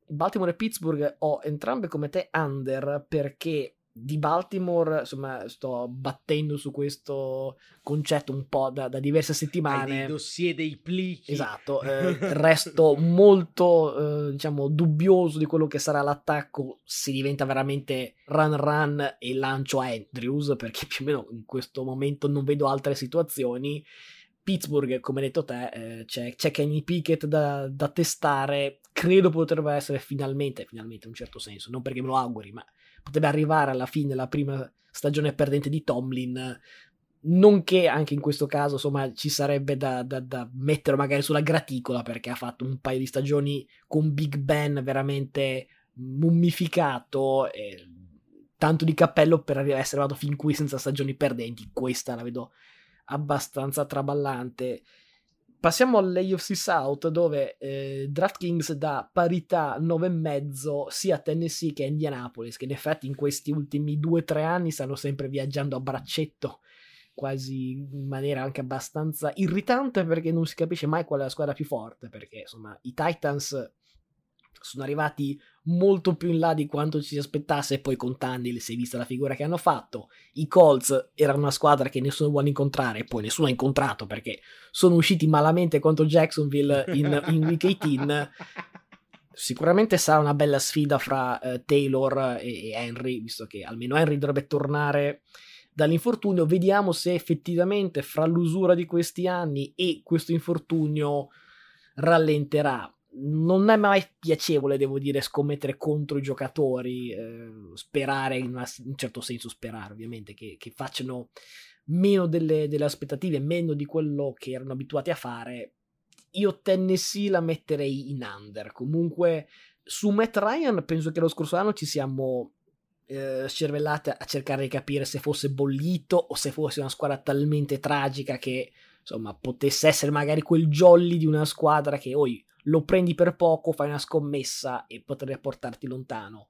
Baltimore e Pittsburgh ho entrambe come te under perché di Baltimore, insomma, sto battendo su questo concetto un po' da, da diverse settimane. Hai dei dossier, dei plichi. Esatto, eh, resto molto, eh, diciamo, dubbioso di quello che sarà l'attacco se diventa veramente run run e lancio a Andrews, perché più o meno in questo momento non vedo altre situazioni. Pittsburgh, come hai detto te, eh, c'è, c'è, Kenny Pickett da, da, testare, credo potrebbe essere finalmente, finalmente in un certo senso, non perché me lo auguri, ma potrebbe arrivare alla fine della prima stagione perdente di Tomlin. Nonché anche in questo caso, insomma, ci sarebbe da, da, da mettere magari sulla graticola perché ha fatto un paio di stagioni con Big Ben veramente mummificato. E tanto di cappello per essere arrivato fin qui senza stagioni perdenti. Questa la vedo abbastanza traballante. Passiamo all'AFC South dove eh, DraftKings dà parità 9,5 sia a Tennessee che a Indianapolis, che in effetti in questi ultimi 2-3 anni stanno sempre viaggiando a braccetto, quasi in maniera anche abbastanza irritante perché non si capisce mai qual è la squadra più forte, perché insomma i Titans sono arrivati molto più in là di quanto ci si aspettasse. E poi con Tannehill si è vista la figura che hanno fatto. I Colts erano una squadra che nessuno vuole incontrare, e poi nessuno ha incontrato perché sono usciti malamente contro Jacksonville in, in Week 18. Sicuramente sarà una bella sfida fra uh, Taylor e, e Henry, visto che almeno Henry dovrebbe tornare dall'infortunio. Vediamo se effettivamente fra l'usura di questi anni e questo infortunio rallenterà non è mai piacevole, devo dire, scommettere contro i giocatori, eh, sperare, in, una, in, un certo senso sperare ovviamente, che, che facciano meno delle, delle, aspettative, meno di quello che erano abituati a fare. Io Tennessee la metterei in under. Comunque su Matt Ryan penso che lo scorso anno ci siamo eh, scervellati a cercare di capire se fosse bollito o se fosse una squadra talmente tragica che insomma potesse essere magari quel jolly di una squadra che oi lo prendi per poco, fai una scommessa e potrebbe portarti lontano.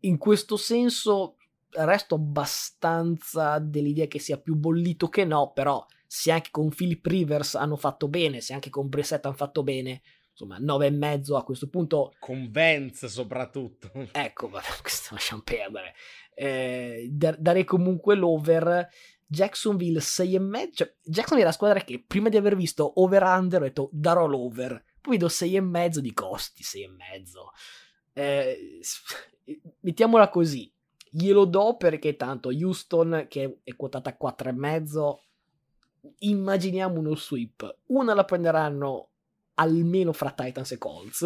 In questo senso resto abbastanza dell'idea che sia più bollito che no, però se anche con Philip Rivers hanno fatto bene, se anche con Brissett hanno fatto bene, insomma, nove e mezzo a questo punto. Con Vance soprattutto. Ecco, questo lasciamo perdere. Eh, darei comunque l'over. Jacksonville 6 e mezzo. Cioè, Jacksonville è la squadra che prima di aver visto over-under ho detto darò l'over poi do 6,5 di costi, 6,5. Eh, mettiamola così, glielo do perché tanto Houston che è quotata a 4,5 immaginiamo uno sweep. Una la prenderanno almeno fra Titans e Colts.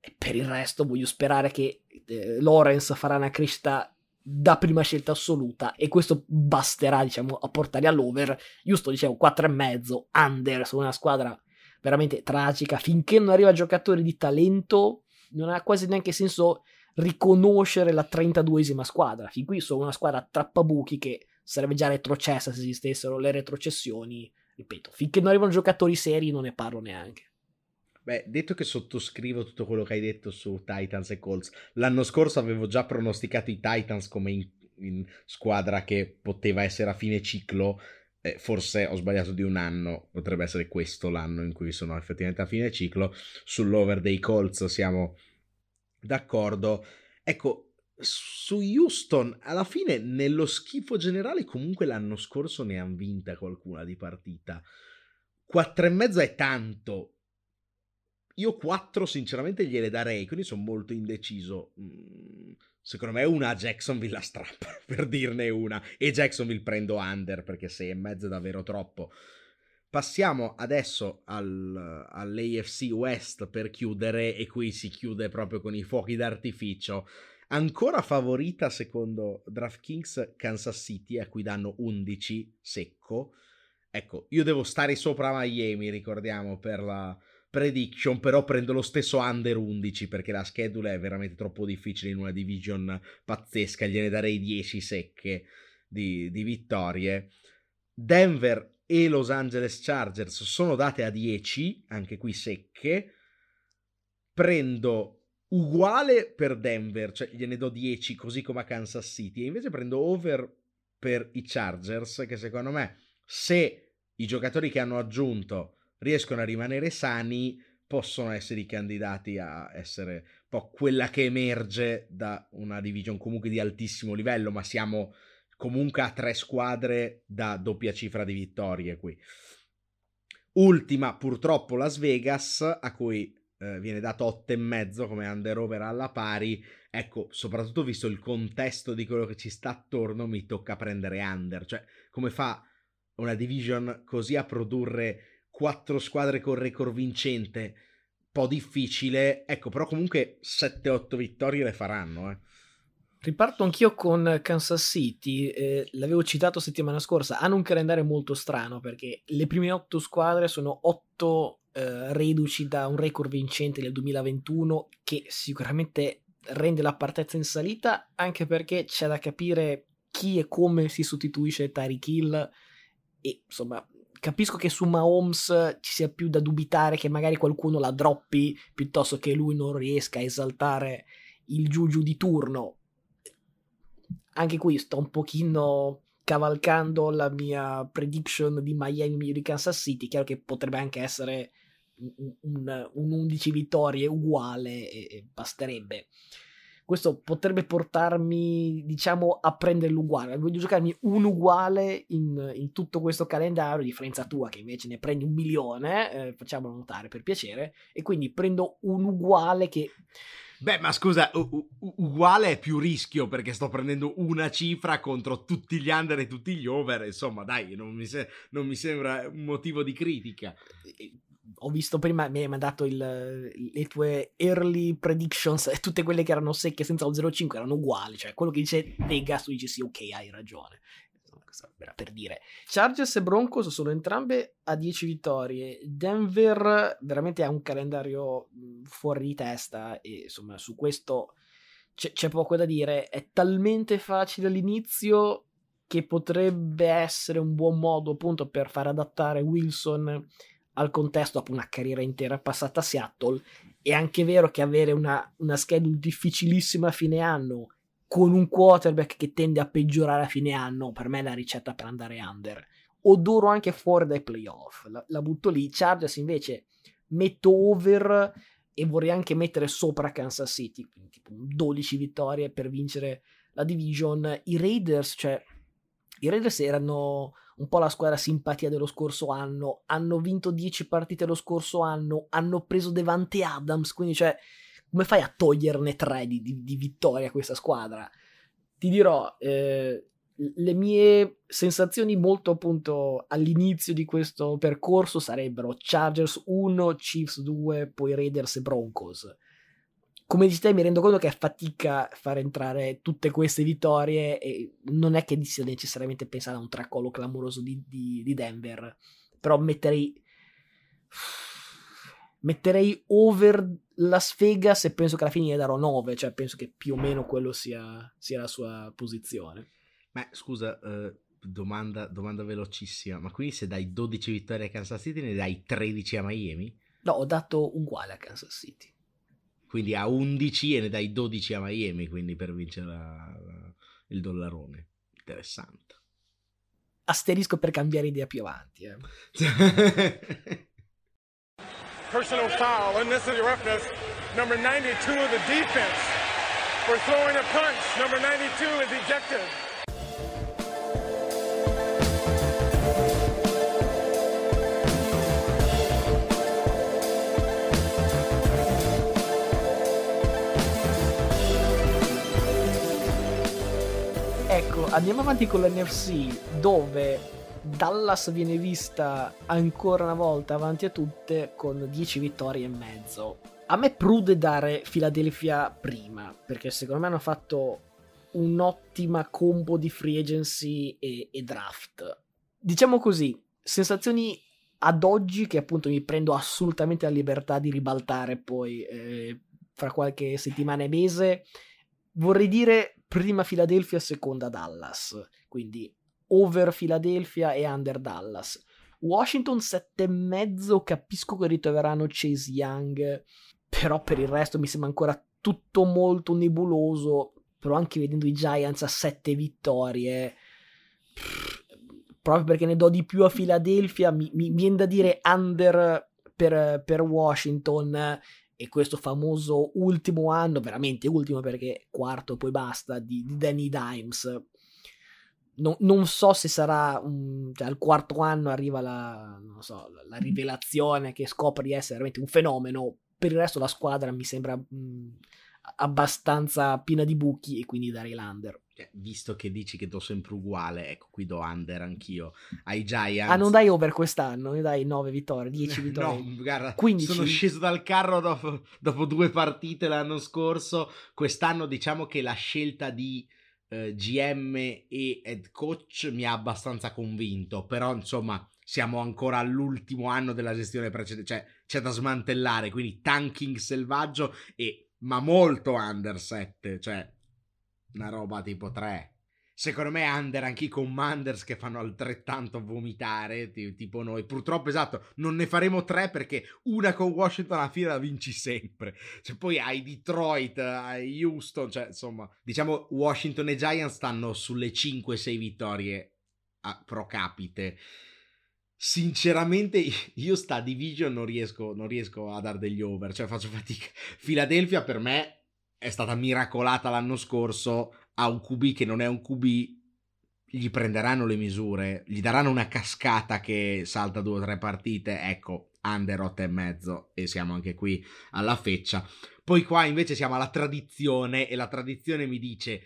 E per il resto voglio sperare che eh, Lawrence farà una crescita da prima scelta assoluta e questo basterà diciamo a portare all'over. Houston dicevo 4,5 under su una squadra veramente tragica, finché non arriva giocatori di talento, non ha quasi neanche senso riconoscere la 32esima squadra. Fin qui sono una squadra trappabuchi che sarebbe già retrocessa se esistessero le retrocessioni. Ripeto, finché non arrivano giocatori seri non ne parlo neanche. Beh, detto che sottoscrivo tutto quello che hai detto su Titans e Colts, l'anno scorso avevo già pronosticato i Titans come in, in squadra che poteva essere a fine ciclo eh, forse ho sbagliato di un anno, potrebbe essere questo l'anno in cui sono effettivamente a fine ciclo, sull'over dei Colts siamo d'accordo. Ecco, su Houston, alla fine, nello schifo generale, comunque l'anno scorso ne hanno vinta qualcuna di partita. 4,5 è tanto. Io 4 sinceramente gliele darei, quindi sono molto indeciso. Secondo me una Jacksonville la strappa, per dirne una. E Jacksonville prendo under perché 6 e mezzo è davvero troppo. Passiamo adesso al, all'AFC West per chiudere e qui si chiude proprio con i fuochi d'artificio. Ancora favorita secondo DraftKings Kansas City a cui danno 11 secco. Ecco, io devo stare sopra Miami, ricordiamo, per la, prediction, però prendo lo stesso under 11 perché la schedule è veramente troppo difficile in una division pazzesca, gliene darei 10 secche di, di vittorie. Denver e Los Angeles Chargers sono date a 10, anche qui secche. Prendo uguale per Denver, cioè gliene do 10 così come a Kansas City, e invece prendo over per i Chargers che secondo me se i giocatori che hanno aggiunto riescono a rimanere sani possono essere i candidati a essere un po' quella che emerge da una division comunque di altissimo livello, ma siamo comunque a tre squadre da doppia cifra di vittorie qui. Ultima purtroppo Las Vegas, a cui eh, viene dato 8,5 come under over alla pari. Ecco, soprattutto visto il contesto di quello che ci sta attorno, mi tocca prendere under. Cioè, come fa una division così a produrre quattro squadre con record vincente? Un po' difficile, ecco, però comunque 7-8 vittorie le faranno, eh. Riparto anch'io con Kansas City, eh, l'avevo citato settimana scorsa, hanno un calendario molto strano perché le prime otto squadre sono otto eh, reduci da un record vincente del 2021 che sicuramente rende la partezza in salita anche perché c'è da capire chi e come si sostituisce Tyreek Hill e insomma capisco che su Mahomes ci sia più da dubitare che magari qualcuno la droppi piuttosto che lui non riesca a esaltare il Juju di turno anche qui sto un pochino cavalcando la mia prediction di Miami di Kansas City. Chiaro che potrebbe anche essere un, un, un 11 vittorie uguale e, e, basterebbe. Questo potrebbe portarmi, diciamo, a prendere l'uguale. Voglio giocarmi un uguale in, in tutto questo calendario, a differenza tua che invece ne prendi un milione, eh, facciamolo notare per piacere, e quindi prendo un uguale che Beh, ma scusa, u- u- uguale è più rischio perché sto prendendo una cifra contro tutti gli under e tutti gli over. Insomma, dai, non mi, se- non mi sembra un motivo di critica. Ho visto prima, mi hai mandato il, le tue early predictions tutte quelle che erano secche senza lo 0,5 erano uguali. Cioè, quello che dice Vegas, tu dici sì, ok, hai ragione per dire. Chargers e Broncos sono entrambe a 10 vittorie. Denver veramente ha un calendario fuori di testa e insomma su questo c'è, c'è poco da dire. È talmente facile all'inizio che potrebbe essere un buon modo appunto per far adattare Wilson al contesto dopo una carriera intera passata a Seattle. È anche vero che avere una, una schedule difficilissima a fine anno con un quarterback che tende a peggiorare a fine anno, per me è la ricetta per andare under. Odoro anche fuori dai playoff, la, la butto lì. Chargers invece metto over e vorrei anche mettere sopra Kansas City, quindi tipo 12 vittorie per vincere la division. I Raiders, cioè, i Raiders erano un po' la squadra simpatia dello scorso anno, hanno vinto 10 partite lo scorso anno, hanno preso Devante Adams, quindi cioè come fai a toglierne tre di, di, di vittoria a questa squadra? Ti dirò, eh, le mie sensazioni molto appunto all'inizio di questo percorso sarebbero Chargers 1, Chiefs 2, poi Raiders e Broncos. Come dici te mi rendo conto che è fatica far entrare tutte queste vittorie e non è che sia necessariamente pensare a un tracollo clamoroso di, di, di Denver, però metterei metterei over Las Vegas e penso che alla fine gli darò 9, cioè penso che più o meno quello sia, sia la sua posizione. Ma scusa, eh, domanda, domanda, velocissima, ma quindi se dai 12 vittorie a Kansas City ne dai 13 a Miami? No, ho dato uguale a Kansas City. Quindi a 11 e ne dai 12 a Miami, quindi per vincere la, la, il dollarone. Interessante. Asterisco per cambiare idea più avanti. Eh. personal foul, unnecessary roughness. Number 92 of the defense for throwing a punch. Number 92 is ejected. Ecco, andiamo avanti con l'NFC dove Dallas viene vista ancora una volta avanti a tutte con 10 vittorie e mezzo. A me prude dare Philadelphia prima, perché secondo me hanno fatto un'ottima combo di free agency e, e draft. Diciamo così, sensazioni ad oggi che appunto mi prendo assolutamente la libertà di ribaltare poi eh, fra qualche settimana e mese. Vorrei dire prima Philadelphia, seconda Dallas. Quindi over Philadelphia e under Dallas. Washington 7,5 capisco che ritroveranno Chase Young, però per il resto mi sembra ancora tutto molto nebuloso, però anche vedendo i Giants a 7 vittorie proprio perché ne do di più a Philadelphia, mi, mi viene da dire under per, per Washington e questo famoso ultimo anno, veramente ultimo perché quarto poi basta, di, di Danny Dimes. Non, non, so se sarà un, cioè, al quarto anno arriva la, so, la, rivelazione che scopre di essere veramente un fenomeno. Per il resto la squadra mi sembra mh, abbastanza piena di buchi e quindi darei l'under. Cioè, visto che dici che do sempre uguale, ecco qui do under anch'io ai Giants. Ah, non dai over quest'anno, ne dai 9 vittorie, 10 vittorie. no, guarda, 15. sono sceso dal carro dopo, dopo, due partite l'anno scorso. Quest'anno diciamo che la scelta di eh, GM e head coach mi ha abbastanza convinto, però insomma siamo ancora all'ultimo anno della gestione precedente, cioè c'è da smantellare, quindi tanking selvaggio e ma molto under 7, cioè una roba tipo 3. Secondo me under anche i commanders che fanno altrettanto vomitare, tipo noi. Purtroppo, esatto, non ne faremo tre perché una con Washington alla fine la vinci sempre. Cioè, poi hai Detroit, hai Houston, cioè insomma, diciamo Washington e Giants stanno sulle 5-6 vittorie a pro capite. Sinceramente, io sta division non riesco, non riesco a dare degli over, cioè faccio fatica. Philadelphia per me è stata miracolata l'anno scorso, ha un QB che non è un QB, gli prenderanno le misure, gli daranno una cascata che salta due o tre partite, ecco, under 8 e mezzo e siamo anche qui alla feccia. Poi qua invece siamo alla tradizione e la tradizione mi dice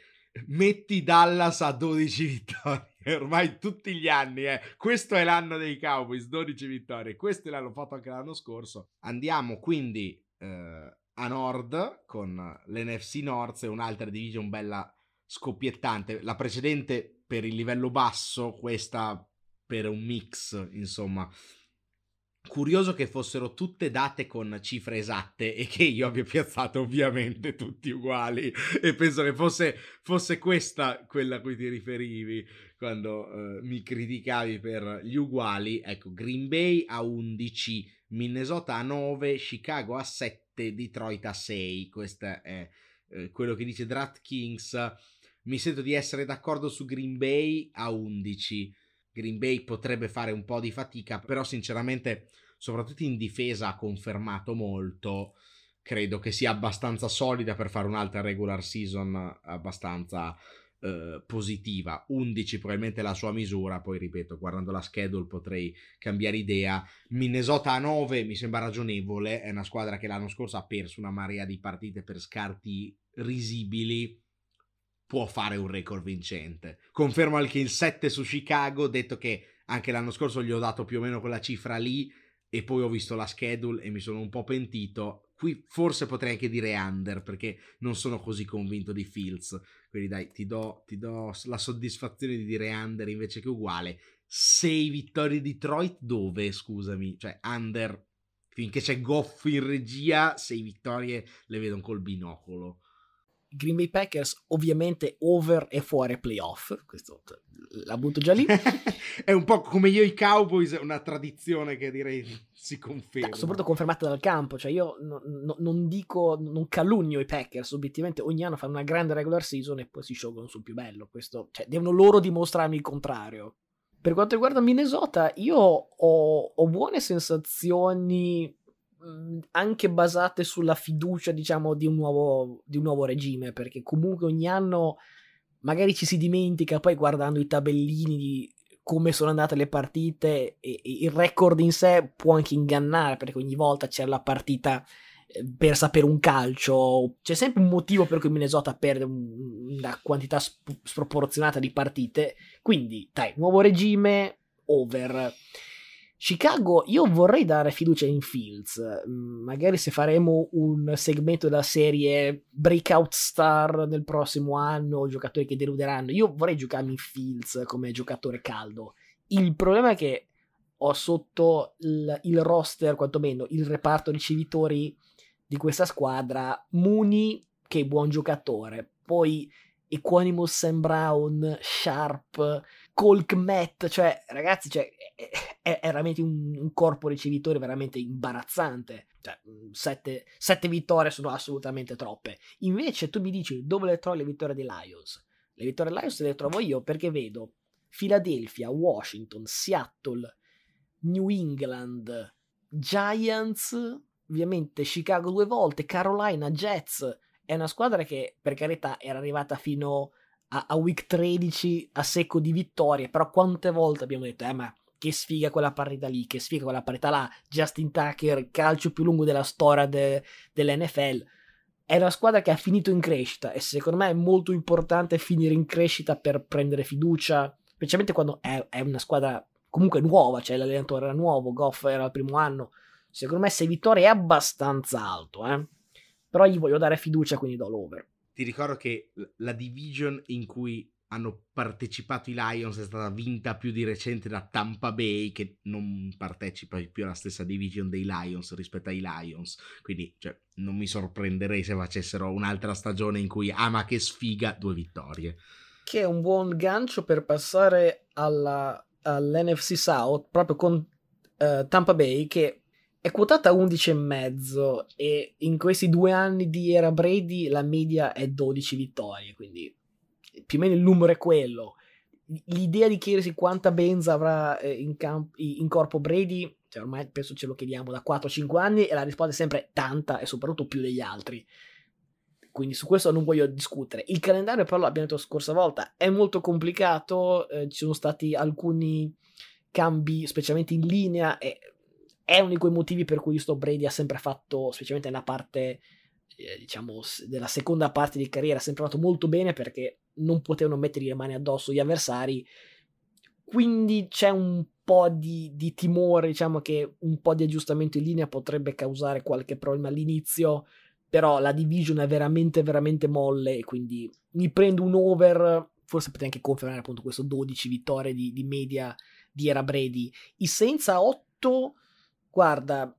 metti Dallas a 12 vittorie. Ormai tutti gli anni, eh. Questo è l'anno dei Cowboys, 12 vittorie. Questo l'hanno fatto anche l'anno scorso. Andiamo quindi eh, a nord con l'NFC North e un'altra division bella scoppiettante. La precedente per il livello basso, questa per un mix, insomma. Curioso che fossero tutte date con cifre esatte e che io abbia piazzato ovviamente tutti uguali e penso che fosse, fosse questa quella a cui ti riferivi quando uh, mi criticavi per gli uguali. Ecco, Green Bay a 11, Minnesota a 9, Chicago a 7 7, Detroit a 6. Questo è eh, quello che dice DraftKings. Mi sento di essere d'accordo su Green Bay a 11. Green Bay potrebbe fare un po' di fatica, però sinceramente, soprattutto in difesa, ha confermato molto. Credo che sia abbastanza solida per fare un'altra regular season abbastanza eh, positiva. 11 probabilmente la sua misura, poi ripeto, guardando la schedule potrei cambiare idea. Minnesota a 9 mi sembra ragionevole, è una squadra che l'anno scorso ha perso una marea di partite per scarti risibili. Può fare un record vincente. Confermo anche il 7 su Chicago, detto che anche l'anno scorso gli ho dato più o meno quella cifra lì e poi ho visto la schedule e mi sono un po' pentito. Qui forse potrei anche dire under perché non sono così convinto di Fields. Quindi dai, ti do, ti do la soddisfazione di dire under invece che uguale. 6 vittorie di Detroit dove, scusami? Cioè under, finché c'è Goff in regia, 6 vittorie le vedo col binocolo. Green Bay Packers ovviamente over e fuori playoff, questo la butto già lì. è un po' come io i Cowboys, è una tradizione che direi si conferma. soprattutto confermata dal campo, cioè io no, no, non dico, non calunno i Packers, obiettivamente ogni anno fanno una grande regular season e poi si sciolgono sul più bello, questo, cioè devono loro dimostrarmi il contrario. Per quanto riguarda Minnesota, io ho, ho buone sensazioni anche basate sulla fiducia, diciamo, di un, nuovo, di un nuovo regime, perché comunque ogni anno magari ci si dimentica, poi guardando i tabellini di come sono andate le partite, e, e il record in sé può anche ingannare, perché ogni volta c'è la partita eh, per sapere un calcio, c'è sempre un motivo per cui Minnesota perde una quantità sp- sproporzionata di partite, quindi dai, nuovo regime, over. Chicago, io vorrei dare fiducia in Fields. Mm, magari se faremo un segmento della serie Breakout Star nel prossimo anno, giocatori che deluderanno, io vorrei giocarmi in Fields come giocatore caldo. Il problema è che ho sotto il, il roster, quantomeno il reparto ricevitori di questa squadra, Mooney, che è buon giocatore, poi Equanimous Sam Brown, Sharp, Colk Matt, cioè ragazzi, cioè, è, è, veramente un, un, corpo ricevitore veramente imbarazzante. Cioè, mm, sette, sette, vittorie sono assolutamente troppe. Invece tu mi dici dove le trovi le vittorie dei Lions? Le vittorie dei Lions le trovo io perché vedo Philadelphia, Washington, Seattle, New England, Giants, ovviamente Chicago due volte, Carolina, Jets. È una squadra che, per carità, era arrivata fino a, a week 13 a secco di vittorie, però quante volte abbiamo detto, eh ma che sfiga quella partita lì, che sfiga quella partita là, Justin Tucker, calcio più lungo della storia de, dell'NFL. È una squadra che ha finito in crescita e secondo me è molto importante finire in crescita per prendere fiducia, specialmente quando è, è una squadra comunque nuova, cioè l'allenatore era nuovo, Goff era il primo anno. Secondo me 6 vittorie è abbastanza alto, eh? però gli voglio dare fiducia, quindi do l'over. Ti ricordo che la division in cui hanno partecipato i Lions è stata vinta più di recente da Tampa Bay che non partecipa più alla stessa division dei Lions rispetto ai Lions. Quindi cioè, non mi sorprenderei se facessero un'altra stagione in cui ah ma che sfiga due vittorie. Che è un buon gancio per passare alla, all'NFC South proprio con uh, Tampa Bay che è quotata a 11,5 e in questi due anni di era Brady la media è 12 vittorie quindi più o meno il numero è quello. L'idea di chiedersi quanta benza avrà eh, in, camp- in, corpo Brady, cioè ormai penso ce lo chiediamo da 4-5 anni e la risposta è sempre tanta e soprattutto più degli altri. Quindi su questo non voglio discutere. Il calendario però, l'abbiamo detto la scorsa volta, è molto complicato, eh, ci sono stati alcuni cambi, specialmente in linea, e è uno di quei motivi per cui sto Brady ha sempre fatto, specialmente nella parte eh, diciamo, della seconda parte di carriera, ha sempre fatto molto bene perché non potevano mettergli le mani addosso gli avversari. Quindi c'è un po' di, di, timore, diciamo che un po' di aggiustamento in linea potrebbe causare qualche problema all'inizio, però la division è veramente, veramente molle e quindi mi prendo un over, forse potete anche confermare appunto questo 12 vittorie di, di media di Era Brady. I Saints a 8, guarda,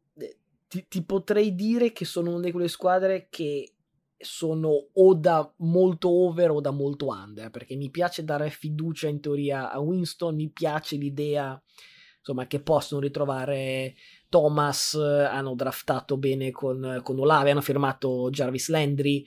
ti, ti potrei dire che sono una di quelle squadre che sono o da molto over o da molto under perché mi piace dare fiducia in teoria a Winston mi piace l'idea insomma che possono ritrovare Thomas hanno draftato bene con, con Olave hanno firmato Jarvis Landry.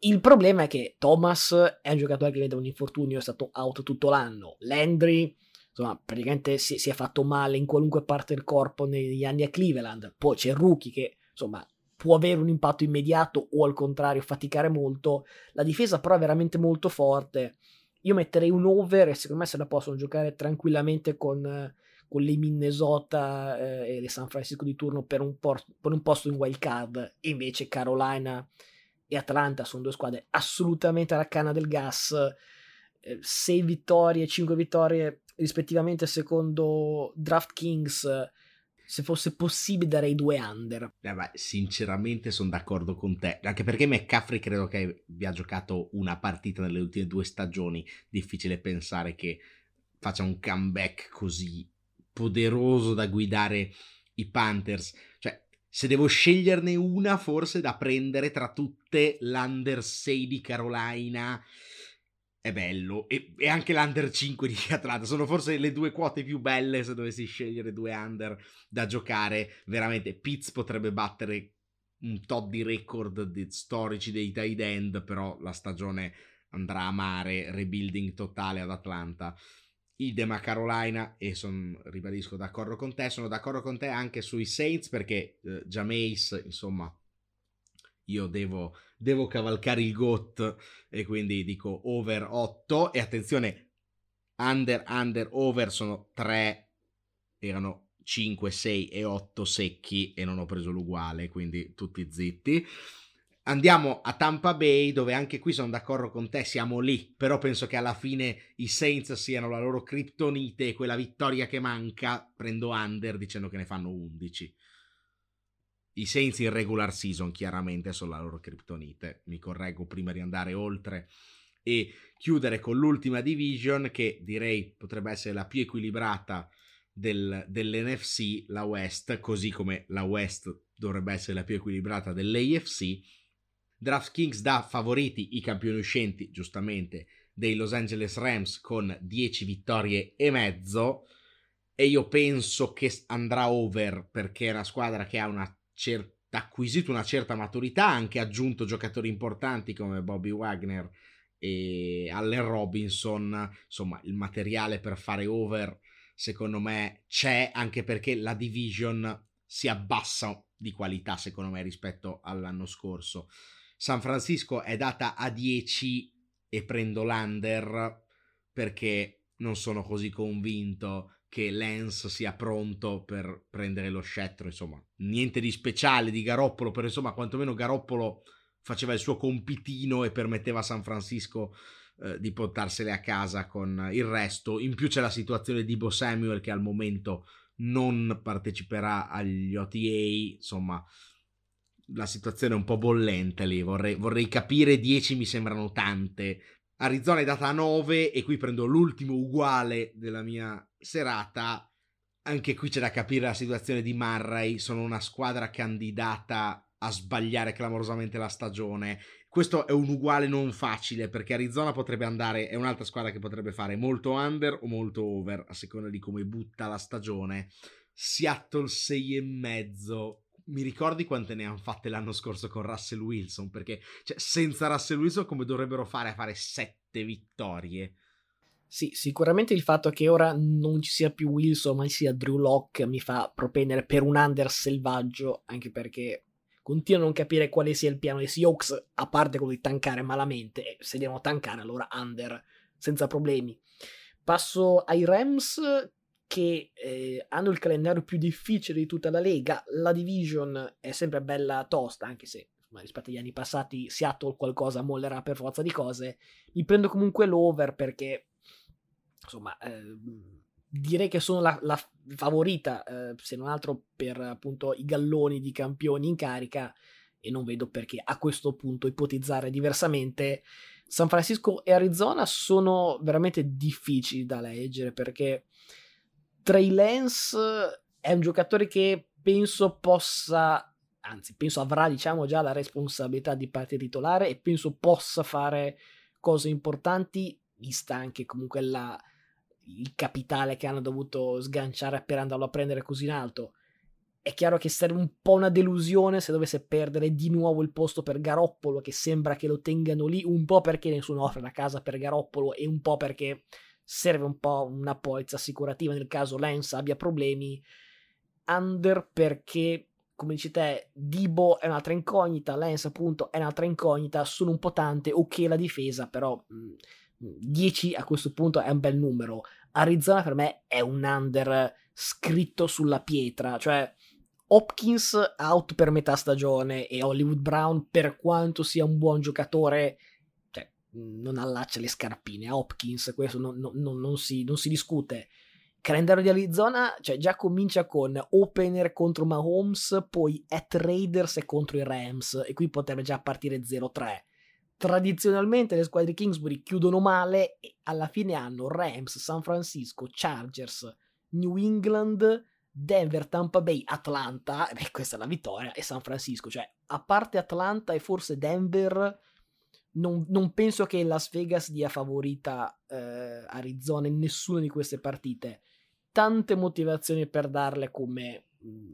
Il problema è che Thomas è un giocatore che vede un infortunio è stato out tutto l'anno. Landry insomma, praticamente si, si, è fatto male in qualunque parte del corpo negli anni a Cleveland. Poi c'è il rookie che, insomma, può avere un impatto immediato o al contrario faticare molto. La difesa però è veramente molto forte. Io metterei un over e secondo me se la possono giocare tranquillamente con, con le Minnesota eh, e le San Francisco di turno per un, por- per un posto in wild card. E invece Carolina e Atlanta sono due squadre assolutamente alla canna del gas. 6 eh, vittorie, 5 vittorie rispettivamente secondo DraftKings se fosse possibile darei due under. Eh beh, sinceramente sono d'accordo con te, anche perché McCaffrey credo che abbia giocato una partita nelle ultime due stagioni, difficile pensare che faccia un comeback così poderoso da guidare i Panthers. Cioè, se devo sceglierne una forse da prendere tra tutte l'under 6 di Carolina è bello. E, e, anche l'under 5 di Atlanta. Sono forse le due quote più belle se dovessi scegliere due under da giocare. Veramente Pitts potrebbe battere un tot di record di storici dei tight end però la stagione andrà a mare rebuilding totale ad Atlanta. Idem a Carolina e sono ribadisco d'accordo con te sono d'accordo con te anche sui Saints perché eh, Jameis insomma io devo, devo cavalcare il GOT e quindi dico over 8 e attenzione under under over sono 3 erano 5 6 e 8 secchi e non ho preso l'uguale quindi tutti zitti. Andiamo a Tampa Bay dove anche qui sono d'accordo con te siamo lì però penso che alla fine i Saints siano la loro criptonite e quella vittoria che manca prendo under dicendo che ne fanno 11 i Saints in regular season chiaramente sono la loro criptonite. Mi correggo prima di andare oltre e chiudere con l'ultima division che direi potrebbe essere la più equilibrata del, dell'NFC, la West, così come la West dovrebbe essere la più equilibrata dell'AFC. DraftKings dà favoriti i campioni uscenti, giustamente, dei Los Angeles Rams con 10 vittorie e mezzo e io penso che andrà over perché è una squadra che ha una cer- acquisito una certa maturità, anche aggiunto giocatori importanti come Bobby Wagner e Allen Robinson, insomma, il materiale per fare over secondo me c'è anche perché la division si abbassa di qualità secondo me rispetto all'anno scorso. San Francisco è data a 10 e prendo l'under perché non sono così convinto che Lance sia pronto per prendere lo scettro, insomma, niente di speciale di Garoppolo, però insomma, quantomeno Garoppolo faceva il suo compitino e permetteva a San Francisco eh, di portarsele a casa con il resto. In più c'è la situazione di Bo Samuel che al momento non parteciperà agli OTA, insomma la situazione è un po' bollente lì, vorrei, vorrei capire, 10 mi sembrano tante. Arizona è data a 9 e qui prendo l'ultimo uguale della mia serata. Anche qui c'è da capire la situazione di Murray, sono una squadra candidata a sbagliare clamorosamente la stagione. Questo è un uguale non facile perché Arizona potrebbe andare, è un'altra squadra che potrebbe fare molto under o molto over a seconda di come butta la stagione. Seattle 6 e mezzo. Mi ricordi quante ne hanno fatte l'anno scorso con Russell Wilson? Perché cioè, senza Russell Wilson come dovrebbero fare a fare 7 vittorie? Sì, sicuramente il fatto che ora non ci sia più Wilson ma ci sia Drew Locke mi fa propendere per un under selvaggio, anche perché continuo a non capire quale sia il piano dei Seahawks, a parte quello di tankare malamente, e se devono tankare allora under, senza problemi. Passo ai Rams che eh, hanno il calendario più difficile di tutta la Lega, la division è sempre bella tosta, anche se ma rispetto agli anni passati Seattle qualcosa mollerà per forza di cose. Mi prendo comunque l'over perché insomma, eh, direi che sono la, la favorita, eh, se non altro per appunto i galloni di campioni in carica e non vedo perché a questo punto ipotizzare diversamente. San Francisco e Arizona sono veramente difficili da leggere perché Trey Lance è un giocatore che penso possa, anzi penso avrà diciamo già la responsabilità di parte titolare e penso possa fare cose importanti vista anche comunque la, il capitale che hanno dovuto sganciare per andarlo a prendere così in alto. È chiaro che sarebbe un po' una delusione se dovesse perdere di nuovo il posto per Garoppolo, che sembra che lo tengano lì, un po' perché nessuno offre la casa per Garoppolo e un po' perché serve un po' una polizza assicurativa nel caso Lance abbia problemi. Under perché, come dici te, Dibo è un'altra incognita, Lance appunto è un'altra incognita, sono un po' tante, ok la difesa, però... Mh, 10 a questo punto è un bel numero. Arizona per me è un under scritto sulla pietra, cioè Hopkins out per metà stagione e Hollywood Brown per quanto sia un buon giocatore non allaccia le scarpine a Hopkins, questo non, non, non, si, non si discute. calendario di Arizona cioè, già comincia con opener contro Mahomes, poi at Raiders e contro i Rams e qui potrebbe già partire 0-3 tradizionalmente le squadre Kingsbury chiudono male e alla fine hanno Rams, San Francisco, Chargers, New England, Denver, Tampa Bay, Atlanta, beh questa è la vittoria, e San Francisco, cioè a parte Atlanta e forse Denver, non, non penso che Las Vegas dia favorita eh, Arizona in nessuna di queste partite. Tante motivazioni per darle come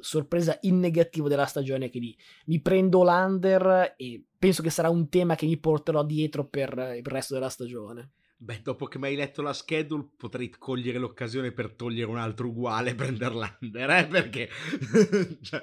sorpresa in negativo della stagione che mi, mi prendo l'under e penso che sarà un tema che mi porterò dietro per il resto della stagione. Beh, dopo che mi hai letto la schedule, potrei cogliere l'occasione per togliere un altro uguale e prendere l'under, eh? Perché... cioè,